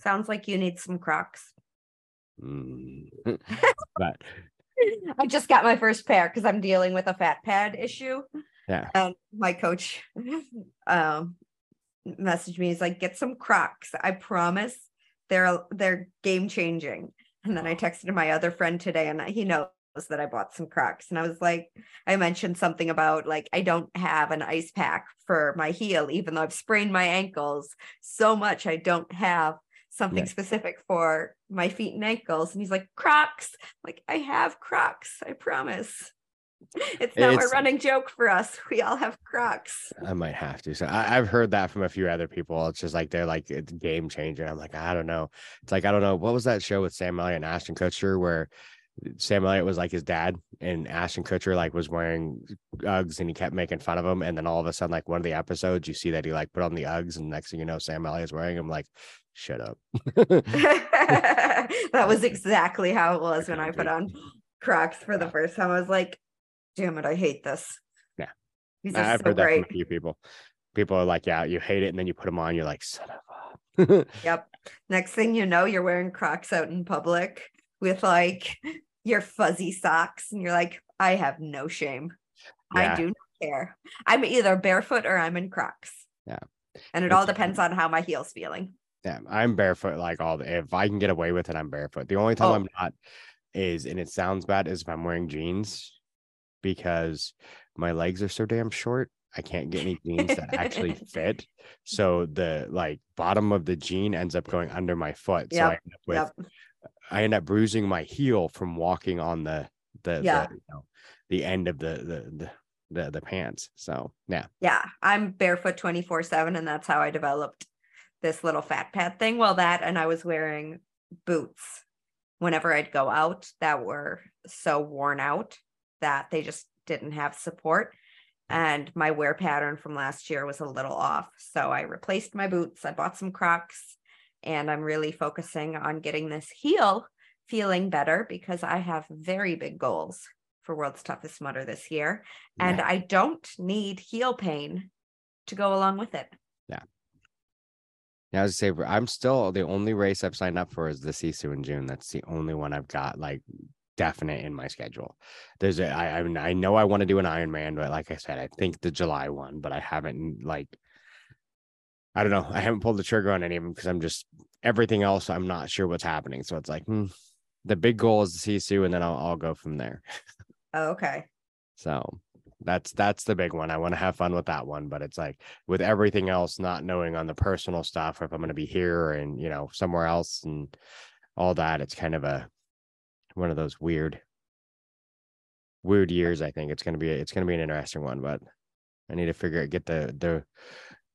sounds like you need some crocs mm. [laughs] but i just got my first pair because i'm dealing with a fat pad issue Yeah. And my coach [laughs] um messaged me. He's like, get some Crocs. I promise they're they're game changing. And then I texted my other friend today, and he knows that I bought some Crocs. And I was like, I mentioned something about like I don't have an ice pack for my heel, even though I've sprained my ankles so much. I don't have something Yeah. specific for my feet and ankles. And he's like, Crocs. Like, I have Crocs, I promise. [laughs] It's now It's- a running joke for us. We all have Crocs. I might have to. So I, I've heard that from a few other people. It's just like they're like it's game changer. I'm like, I don't know. It's like I don't know. What was that show with Sam Elliott and Ashton Kutcher where Sam Elliott was like his dad and Ashton Kutcher like was wearing Uggs and he kept making fun of him. And then all of a sudden, like one of the episodes, you see that he like put on the Uggs and next thing you know, Sam Elliott's wearing them. Like, shut up. [laughs] [laughs] that was exactly how it was when I put on Crocs for the uh, first time. I was like, damn it, I hate this. Yeah. These I've so heard that from a few people. People are like, yeah, you hate it, and then you put them on, you're like, son of a. Yep. Next thing you know, you're wearing Crocs out in public with like your fuzzy socks, and you're like, I have no shame. Yeah. I do not care. I'm either barefoot or I'm in Crocs. Yeah. And it It's- all depends on how my heel's feeling. Yeah, I'm barefoot like all the if I can get away with it, I'm barefoot. The only time Oh. I'm not is and it sounds bad is if I'm wearing jeans because my legs are so damn short. I can't get any jeans that actually [laughs] fit. So the like bottom of the jean ends up going under my foot. So I end up with Yep. I end up bruising my heel from walking on the the, Yeah. the you know the end of the the the the, the pants. So yeah. Yeah. I'm barefoot 24 7, and that's how I developed this little fat pad thing. Well, that and I was wearing boots whenever I'd go out that were so worn out that they just didn't have support. And my wear pattern from last year was a little off. So I replaced my boots. I bought some Crocs and I'm really focusing on getting this heel feeling better because I have very big goals for World's Toughest Mudder this year. And Yeah. I don't need heel pain to go along with it. Yeah, yeah, I was say I'm still the only race I've signed up for is the Sisu in June. That's the only one I've got like definite in my schedule. There's a I I, know I want to do an Ironman, but like I said, I think the July one, but I haven't like I don't know. I haven't pulled the trigger on any of them because I'm just everything else. I'm not sure what's happening. So it's like hmm, the big goal is the Sisu, and then I'll I'll go from there. Oh, okay. [laughs] So that's that's the big one. I want to have fun with that one, but it's like with everything else, not knowing on the personal stuff if I'm going to be here and you know somewhere else and all that. It's kind of a one of those weird weird years. I think it's going to be it's going to be an interesting one, but I need to figure it get the the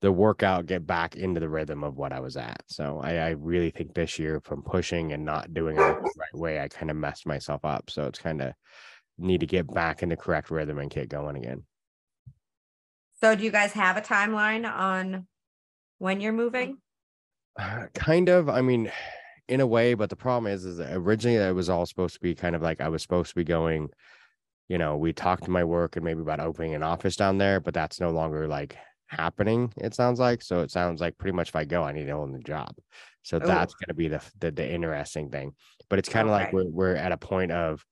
the workout get back into the rhythm of what I was at. So I, I really think this year from pushing and not doing it the right way, I kind of messed myself up. So it's kind of need to get back in the correct rhythm and get going again. So do you guys have a timeline on when you're moving? Uh, kind of. I mean, in a way, but the problem is, is originally it was all supposed to be kind of like I was supposed to be going. You know, we talked to my work and maybe about opening an office down there, but that's no longer like happening. It sounds like so. It sounds like pretty much if I go, I need to own the job. So Ooh. that's going to be the, the the interesting thing. But it's kind of like we're we're at a point of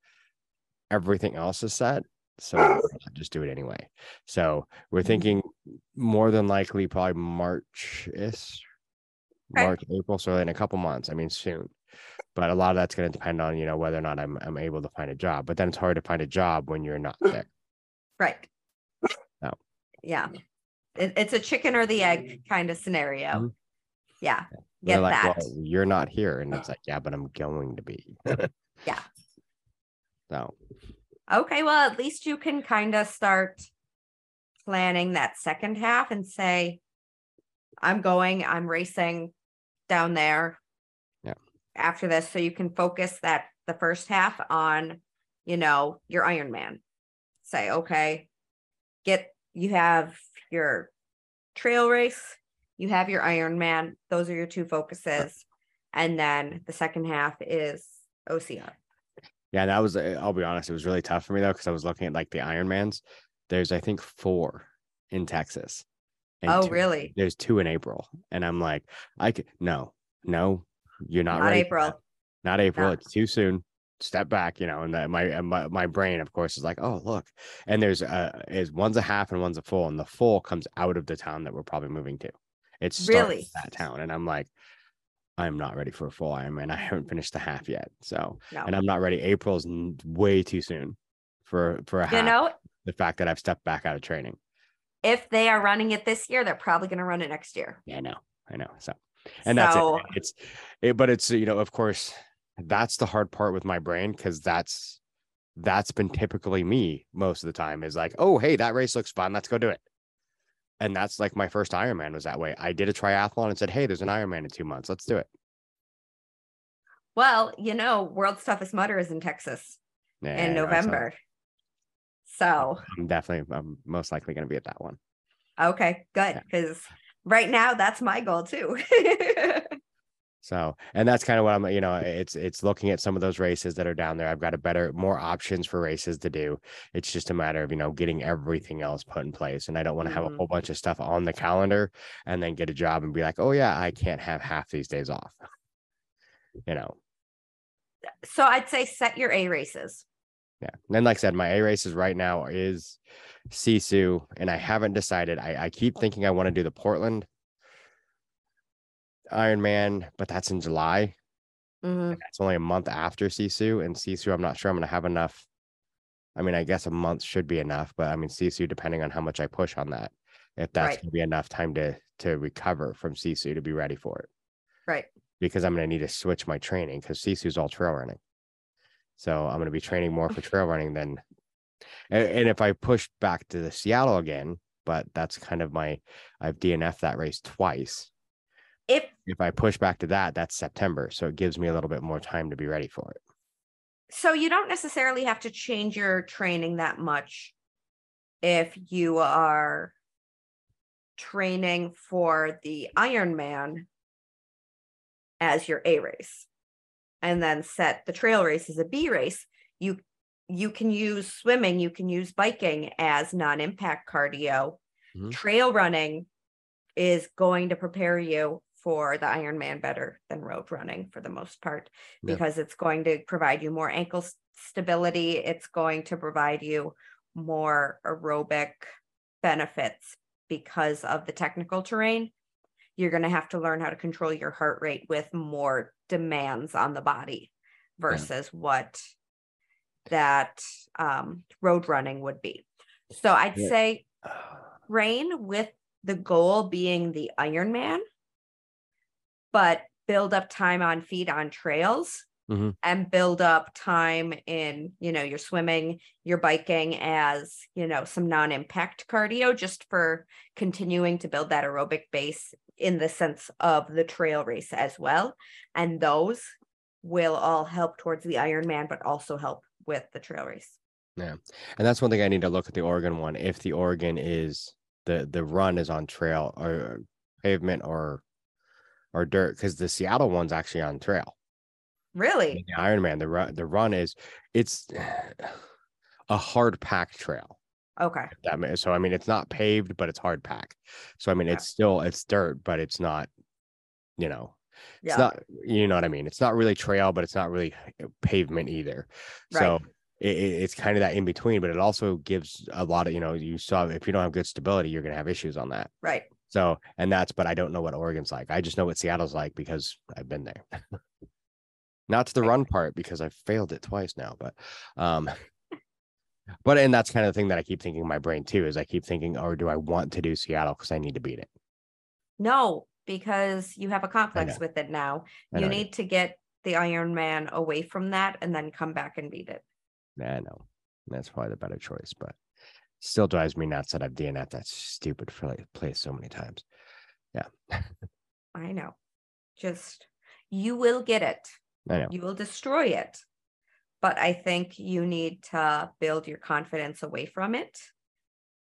everything else is set. So not just do it anyway. So we're Mhm. thinking more than likely probably March is Okay. March, April. So in a couple months, I mean soon. But a lot of that's going to depend on, you know, whether or not I'm I'm able to find a job. But then it's hard to find a job when you're not there. Right. No. Yeah. It, it's a chicken or the egg kind of scenario. Mhm. Yeah. They're Get like, that. well, you're not here. And it's like, yeah, but I'm going to be. [laughs] Yeah. So Okay. Well, at least you can kind of start planning that second half and say, I'm going, I'm racing down there. Yeah. After this. So you can focus that the first half on, you know, your Ironman. Say, okay, get you have your trail race, you have your Ironman. Those are your two focuses. And then the second half is OCR. yeah, that was uh, I'll be honest, it was really tough for me though, because I was looking at like the Ironmans. There's I think four in Texas. Oh, two- really? There's two in April. And I'm like, I could no, no, you're not, Not ready April. Not April. No. It's too soon. step back, you know, and my, my my brain, of course, is like, oh look, and there's uh is one's a half and one's a full, and the full comes out of the town that we're probably moving to. It's Really? that town, and I'm like, I'm not ready for a full Ironman. I haven't finished the half yet, so No. and I'm not ready. April's way too soon for for a half. you know, the fact that I've stepped back out of training. If they are running it this year, they're probably going to run it next year. Yeah, I know, I know. So, and that's it. It's, it, but it's you know, of course, that's the hard part with my brain because that's that's been typically me most of the time. Is like, oh, hey, that race looks fun. Let's go do it. And that's like my first Ironman was that way. I did a triathlon and said, hey, there's an Ironman in two months. Let's do it. Well, you know, World's Toughest Mudder is in Texas Yeah, in so November. So, I'm definitely, I'm most likely going to be at that one. okay, good. Yeah. Because right now, that's my goal too. [laughs] So, and that's kind of what I'm, you know, it's it's looking at some of those races that are down there. I've got a better, more options for races to do. It's just a matter of, you know, getting everything else put in place. And I don't want to have a Mhm. whole bunch of stuff on the calendar and then get a job and be like, oh yeah, I can't have half these days off. [laughs] You know, so, I'd say set your A races. Yeah. And then, like I said, my A races right now is Sisu, and I haven't decided. I, I keep thinking I want to do the Portland Ironman, but that's in July. Mhm. that's only a month after Sisu. And Sisu, I'm not sure I'm going to have enough. I mean, I guess a month should be enough, but I mean, Sisu, depending on how much I push on that, if that's Right. going to be enough time to to recover from Sisu to be ready for it, Right. because I'm going to need to switch my training because Sisu's all trail running. So I'm going to be training more for trail running than, and, and if I push back to the Seattle again, but that's kind of my, I've DNF that race twice. If If I push back to that, that's September. So it gives me a little bit more time to be ready for it. so, you don't necessarily have to change your training that much if you are training for the Ironman as your A race and then set the trail race as a B race. You you can use swimming, you can use biking as non-impact cardio. Mhm. Trail running is going to prepare you for the Ironman better than road running for the most part Yeah. because it's going to provide you more ankle stability. It's going to provide you more aerobic benefits because of the technical terrain. You're going to have to learn how to control your heart rate with more demands on the body versus what that um, road running would be. So I'd Yeah. say train with the goal being the Ironman, but build up time on feet on trails Mhm. and build up time in, you know, your swimming, your biking as, you know, some non impact cardio just for continuing to build that aerobic base in the sense of the trail race as well. And those will all help towards the Ironman, but also help with the trail race. Yeah. And that's one thing I need to look at the Oregon one. If the Oregon is the the run is on trail or pavement or or dirt, because the Seattle one's actually on trail. Really? The Ironman, the run the run is it's [sighs] a hard packed trail. Okay. That so I mean it's not paved, but it's hard packed. So I mean Yeah. it's still it's dirt, but it's not, you know, Yeah. it's not you know what I mean. It's not really trail, but it's not really pavement either. So Right. it, it- it's kind of that in between, but it also gives a lot of you know you saw if you don't have good stability, you're gonna have issues on that. right. So and that's but I don't know what Oregon's like. I just know what Seattle's like because I've been there. [laughs] Not to the run part because I've failed it twice now, but um [laughs] but and that's kind of the thing that I keep thinking in my brain too is I keep thinking, or do I want to do Seattle because I need to beat it? No, because you have a complex with it now. I You know need to get the Ironman away from that and then come back and beat it. I know that's probably the better choice, but still drives me nuts that I've DNF that stupid place so many times. Yeah. [laughs] I know. Just you will get it. I know. You will destroy it. But I think you need to build your confidence away from it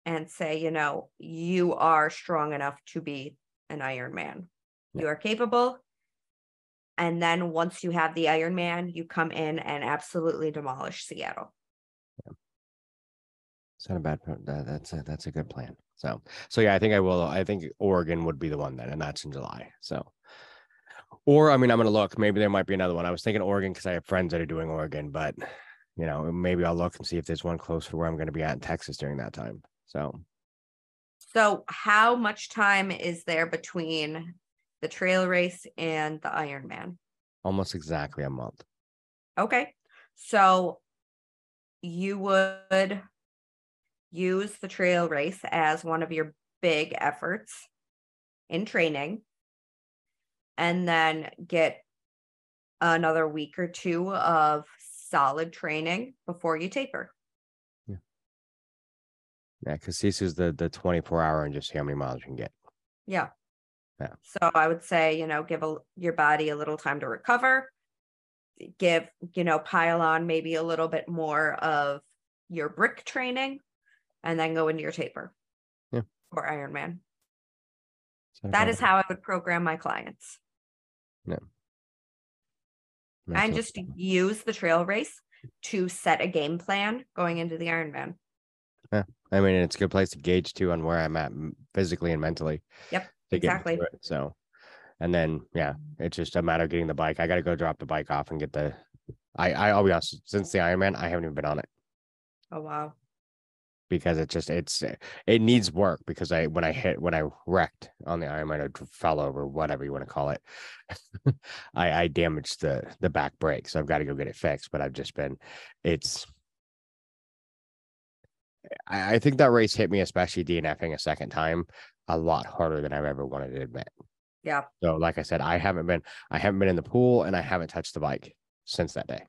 and say, you know, you are strong enough to be an Ironman. Yeah. You are capable. And then once you have the Ironman, you come in and absolutely demolish Seattle. It's not a bad. That, that's a that's a good plan. So so yeah, I think I will. I think Oregon would be the one then, and that's in July. So Or I mean, I'm gonna look. Maybe there might be another one. I was thinking Oregon because I have friends that are doing Oregon, but you know, maybe I'll look and see if there's one close to where I'm gonna be at in Texas during that time. So So, how much time is there between the trail race and the Ironman? almost exactly a month. Okay. So, you would use the trail race as one of your big efforts in training and then get another week or two of solid training before you taper. Yeah, Yeah, because this is the the 24 hour and just see how many miles you can get. Yeah. Yeah. So I would say, you know, give a, your body a little time to recover. Give, you know, pile on maybe a little bit more of your brick training and then go into your taper. Yeah. Or Ironman. That is how I would program my clients. That's and just use the trail race to set a game plan going into the Ironman. Yeah. I mean, it's a good place to gauge too on where I'm at physically and mentally. Yep, to get me exactly. So, and then yeah, it's just a matter of getting the bike. I got to go drop the bike off and get the. I, I I'll be honest. Since the Ironman, I haven't even been on it Oh wow. Because it just it's eh, it needs work because I when I mm-hmm. hit when I wrecked on the Ironman or fell over whatever you want to call it, [laughs] I I damaged the the back brake, so I've got to go get it fixed. But I've just been, it's. I, I think that race hit me, especially DNFing a second time, a lot harder than I've ever wanted to admit. Yeah. So, like I said, I haven't been, I haven't been in the pool, and I haven't touched the bike since that day.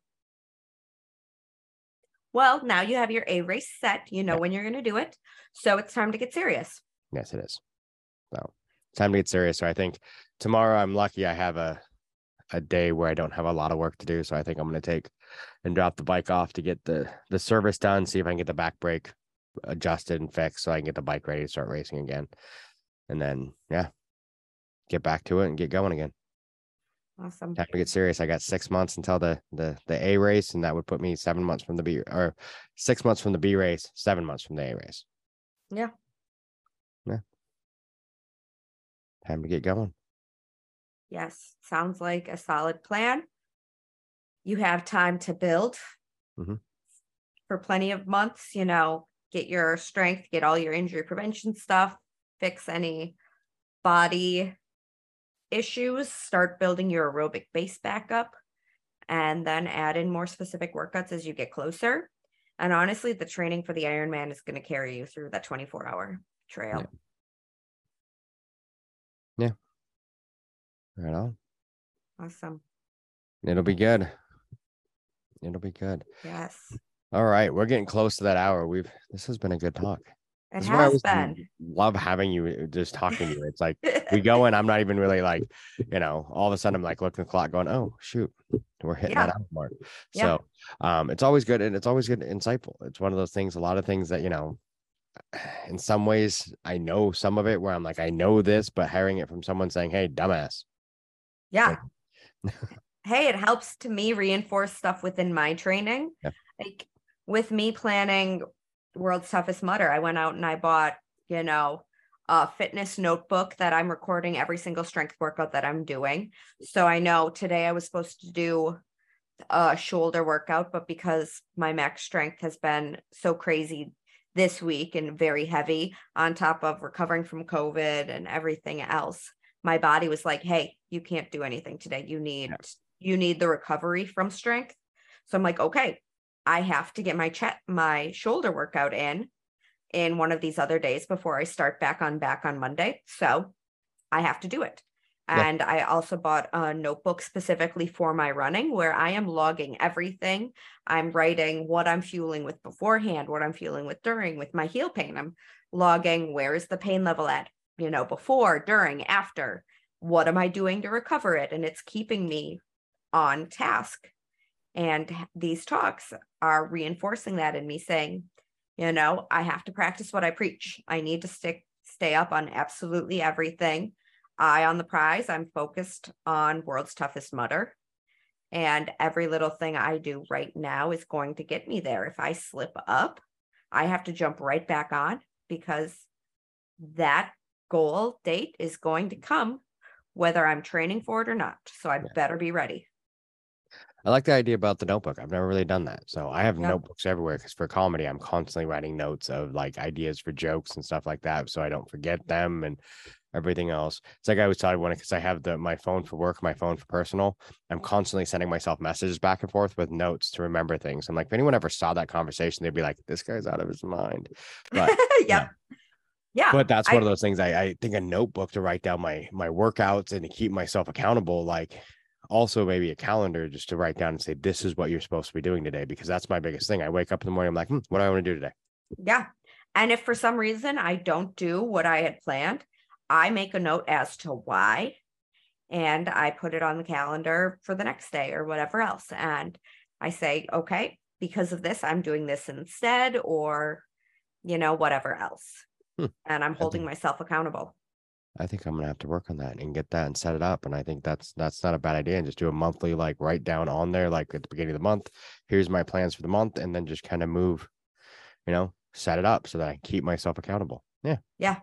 Well, now you have your A race set. You know when you're going to do it. So it's time to get serious. Yes, it is. So, time to get serious. So, I think tomorrow, I'm lucky I have a a day where I don't have a lot of work to do. So, I think I'm going to take and drop the bike off to get the the service done, see if I can get the back brake adjusted and fixed, so I can get the bike ready to start racing again, and then yeah, get back to it and get going again. Awesome. time to get serious. I got six months until the the the A race, and that would put me seven months from the B or six months from the B race, seven months from the A race. Yeah. Yeah. Time to get going. Yes. Sounds like a solid plan. You have time to build Mhm. for plenty of months, you know, get your strength, get all your injury prevention stuff, fix any body issues, start building your aerobic base back up, and then add in more specific workouts as you get closer. And honestly, the training for the Ironman is going to carry you through that 24 hour trail. Yeah. Right on. Awesome. It'll be good. It'll be good. Yes. All right, we're getting close to that hour. We've this has been a good talk. It This is I has been. love having you uh, just talking to you. It's like [laughs] we go in, I'm not even really like, you know, all of a sudden I'm like looking at the clock going, oh shoot, we're hitting Yeah. that hour mark. Yeah. So um it's always good and it's always good and insightful. It's one of those things, a lot of things that, you know, [sighs] in some ways I know some of it where I'm like, I know this, but hearing it from someone saying, Hey, dumbass. Yeah. [laughs] hey, it helps to me reinforce stuff within my training. Yeah. Like with me planning World's Toughest Mudder, I went out and I bought, you know, a fitness notebook that I'm recording every single strength workout that I'm doing. So I know today I was supposed to do a shoulder workout, but because my max strength has been so crazy this week and very heavy on top of recovering from COVID and everything else, my body was like, hey, you can't do anything today. You need you need the recovery from strength. So I'm like, okay, I have to get my my shoulder workout in in one of these other days before I start back on back on Monday. So I have to do it. Yeah. And I also bought a notebook specifically for my running where I am logging everything. I'm writing what I'm fueling with beforehand, what I'm fueling with during, with my heel pain. I'm logging where is the pain level at, you know, before, during, after. What am I doing to recover it? And it's keeping me on task. And these talks are reinforcing that in me saying, you know, I have to practice what I preach. I need to stick stay up on absolutely everything. Eye on the prize. I'm focused on world's toughest Mudder. And every little thing I do right now is going to get me there. If I slip up, I have to jump right back on because that goal date is going to come whether I'm training for it or not. So I better be ready. I like the idea about the notebook. I've never really done that. So I have Yep. notebooks everywhere because for comedy, I'm constantly writing notes of like ideas for jokes and stuff like that. So I don't forget them and everything else. It's like I was telling one because I have the my phone for work, my phone for personal. I'm constantly sending myself messages back and forth with notes to remember things. I'm like, if anyone ever saw that conversation, they'd be like, this guy's out of his mind. But [laughs] yep. Yeah. but that's I- one of those things I, I think a notebook to write down my my workouts and to keep myself accountable like also maybe a calendar just to write down and say this is what you're supposed to be doing today because that's my biggest thing i wake up in the morning i'm like hmm, what do i want to do today Yeah. And if for some reason I don't do what I had planned, I make a note as to why. And I put it on the calendar for the next day or whatever else. And I say, okay, because of this, I'm doing this instead, or, you know, whatever else. Hmm. And I'm holding myself accountable. I think i'm gonna have to work on that and get that and set it up and i think that's that's not a bad idea and just do a monthly like write down on there like at the beginning of the month here's my plans for the month and then just kind of move you know set it up so that i keep myself accountable yeah Yeah.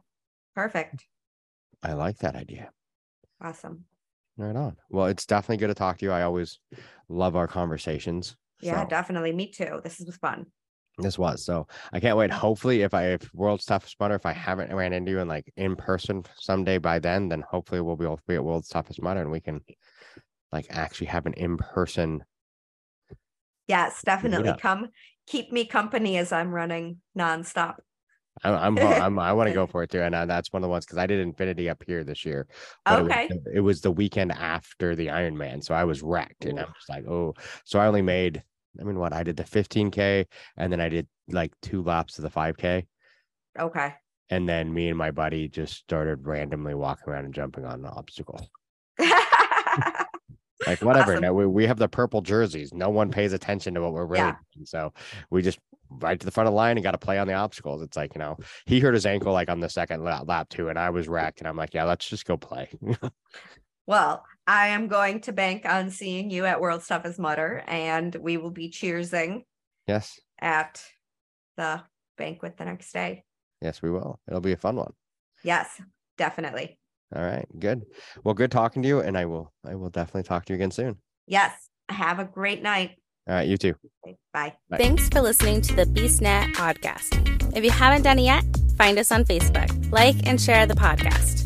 Perfect. i like that idea Awesome. Right on. Well, it's definitely good to talk to you. I always love our conversations. Yeah, So, definitely. Me too. This was fun. This was so I can't wait. Hopefully, if I if World's Toughest Mudder, if I haven't ran into you in like in person someday by then, then hopefully we'll be able to be at World's Toughest Mudder and we can like actually have an in person. Yes, definitely. Come keep me company as I'm running nonstop. I'm I'm, [laughs] I'm I want to go for it too, and uh, that's one of the ones because I did Infinity up here this year. but it was Okay. the- It was, the weekend after the Ironman, so I was wrecked, and I'm just like, oh. So I only made. I mean, what I did the 15k, and then I did like two laps of the 5k. Okay. And then me and my buddy just started randomly walking around and jumping on the obstacle. [laughs] Like whatever. Awesome. No, we, we have the purple jerseys. No one pays attention to what we're really Yeah. doing. So we just right to the front of the line and got to play on the obstacles. It's like, you know, he hurt his ankle like on the second lap, lap too, and I was wrecked. And I'm like, yeah, let's just go play. [laughs] well, I am going to bank on seeing you at World Stuff Toughest Mudder, and we will be cheersing yes. at the banquet the next day. Yes, we will. It'll be a fun one. Yes, definitely. All right. Good. Well, good talking to you. And I will I will definitely talk to you again soon. Yes. Have a great night. All right, you too. Bye. Bye. Thanks for listening to the BeastNet podcast. If you haven't done it yet, find us on Facebook, like and share the podcast.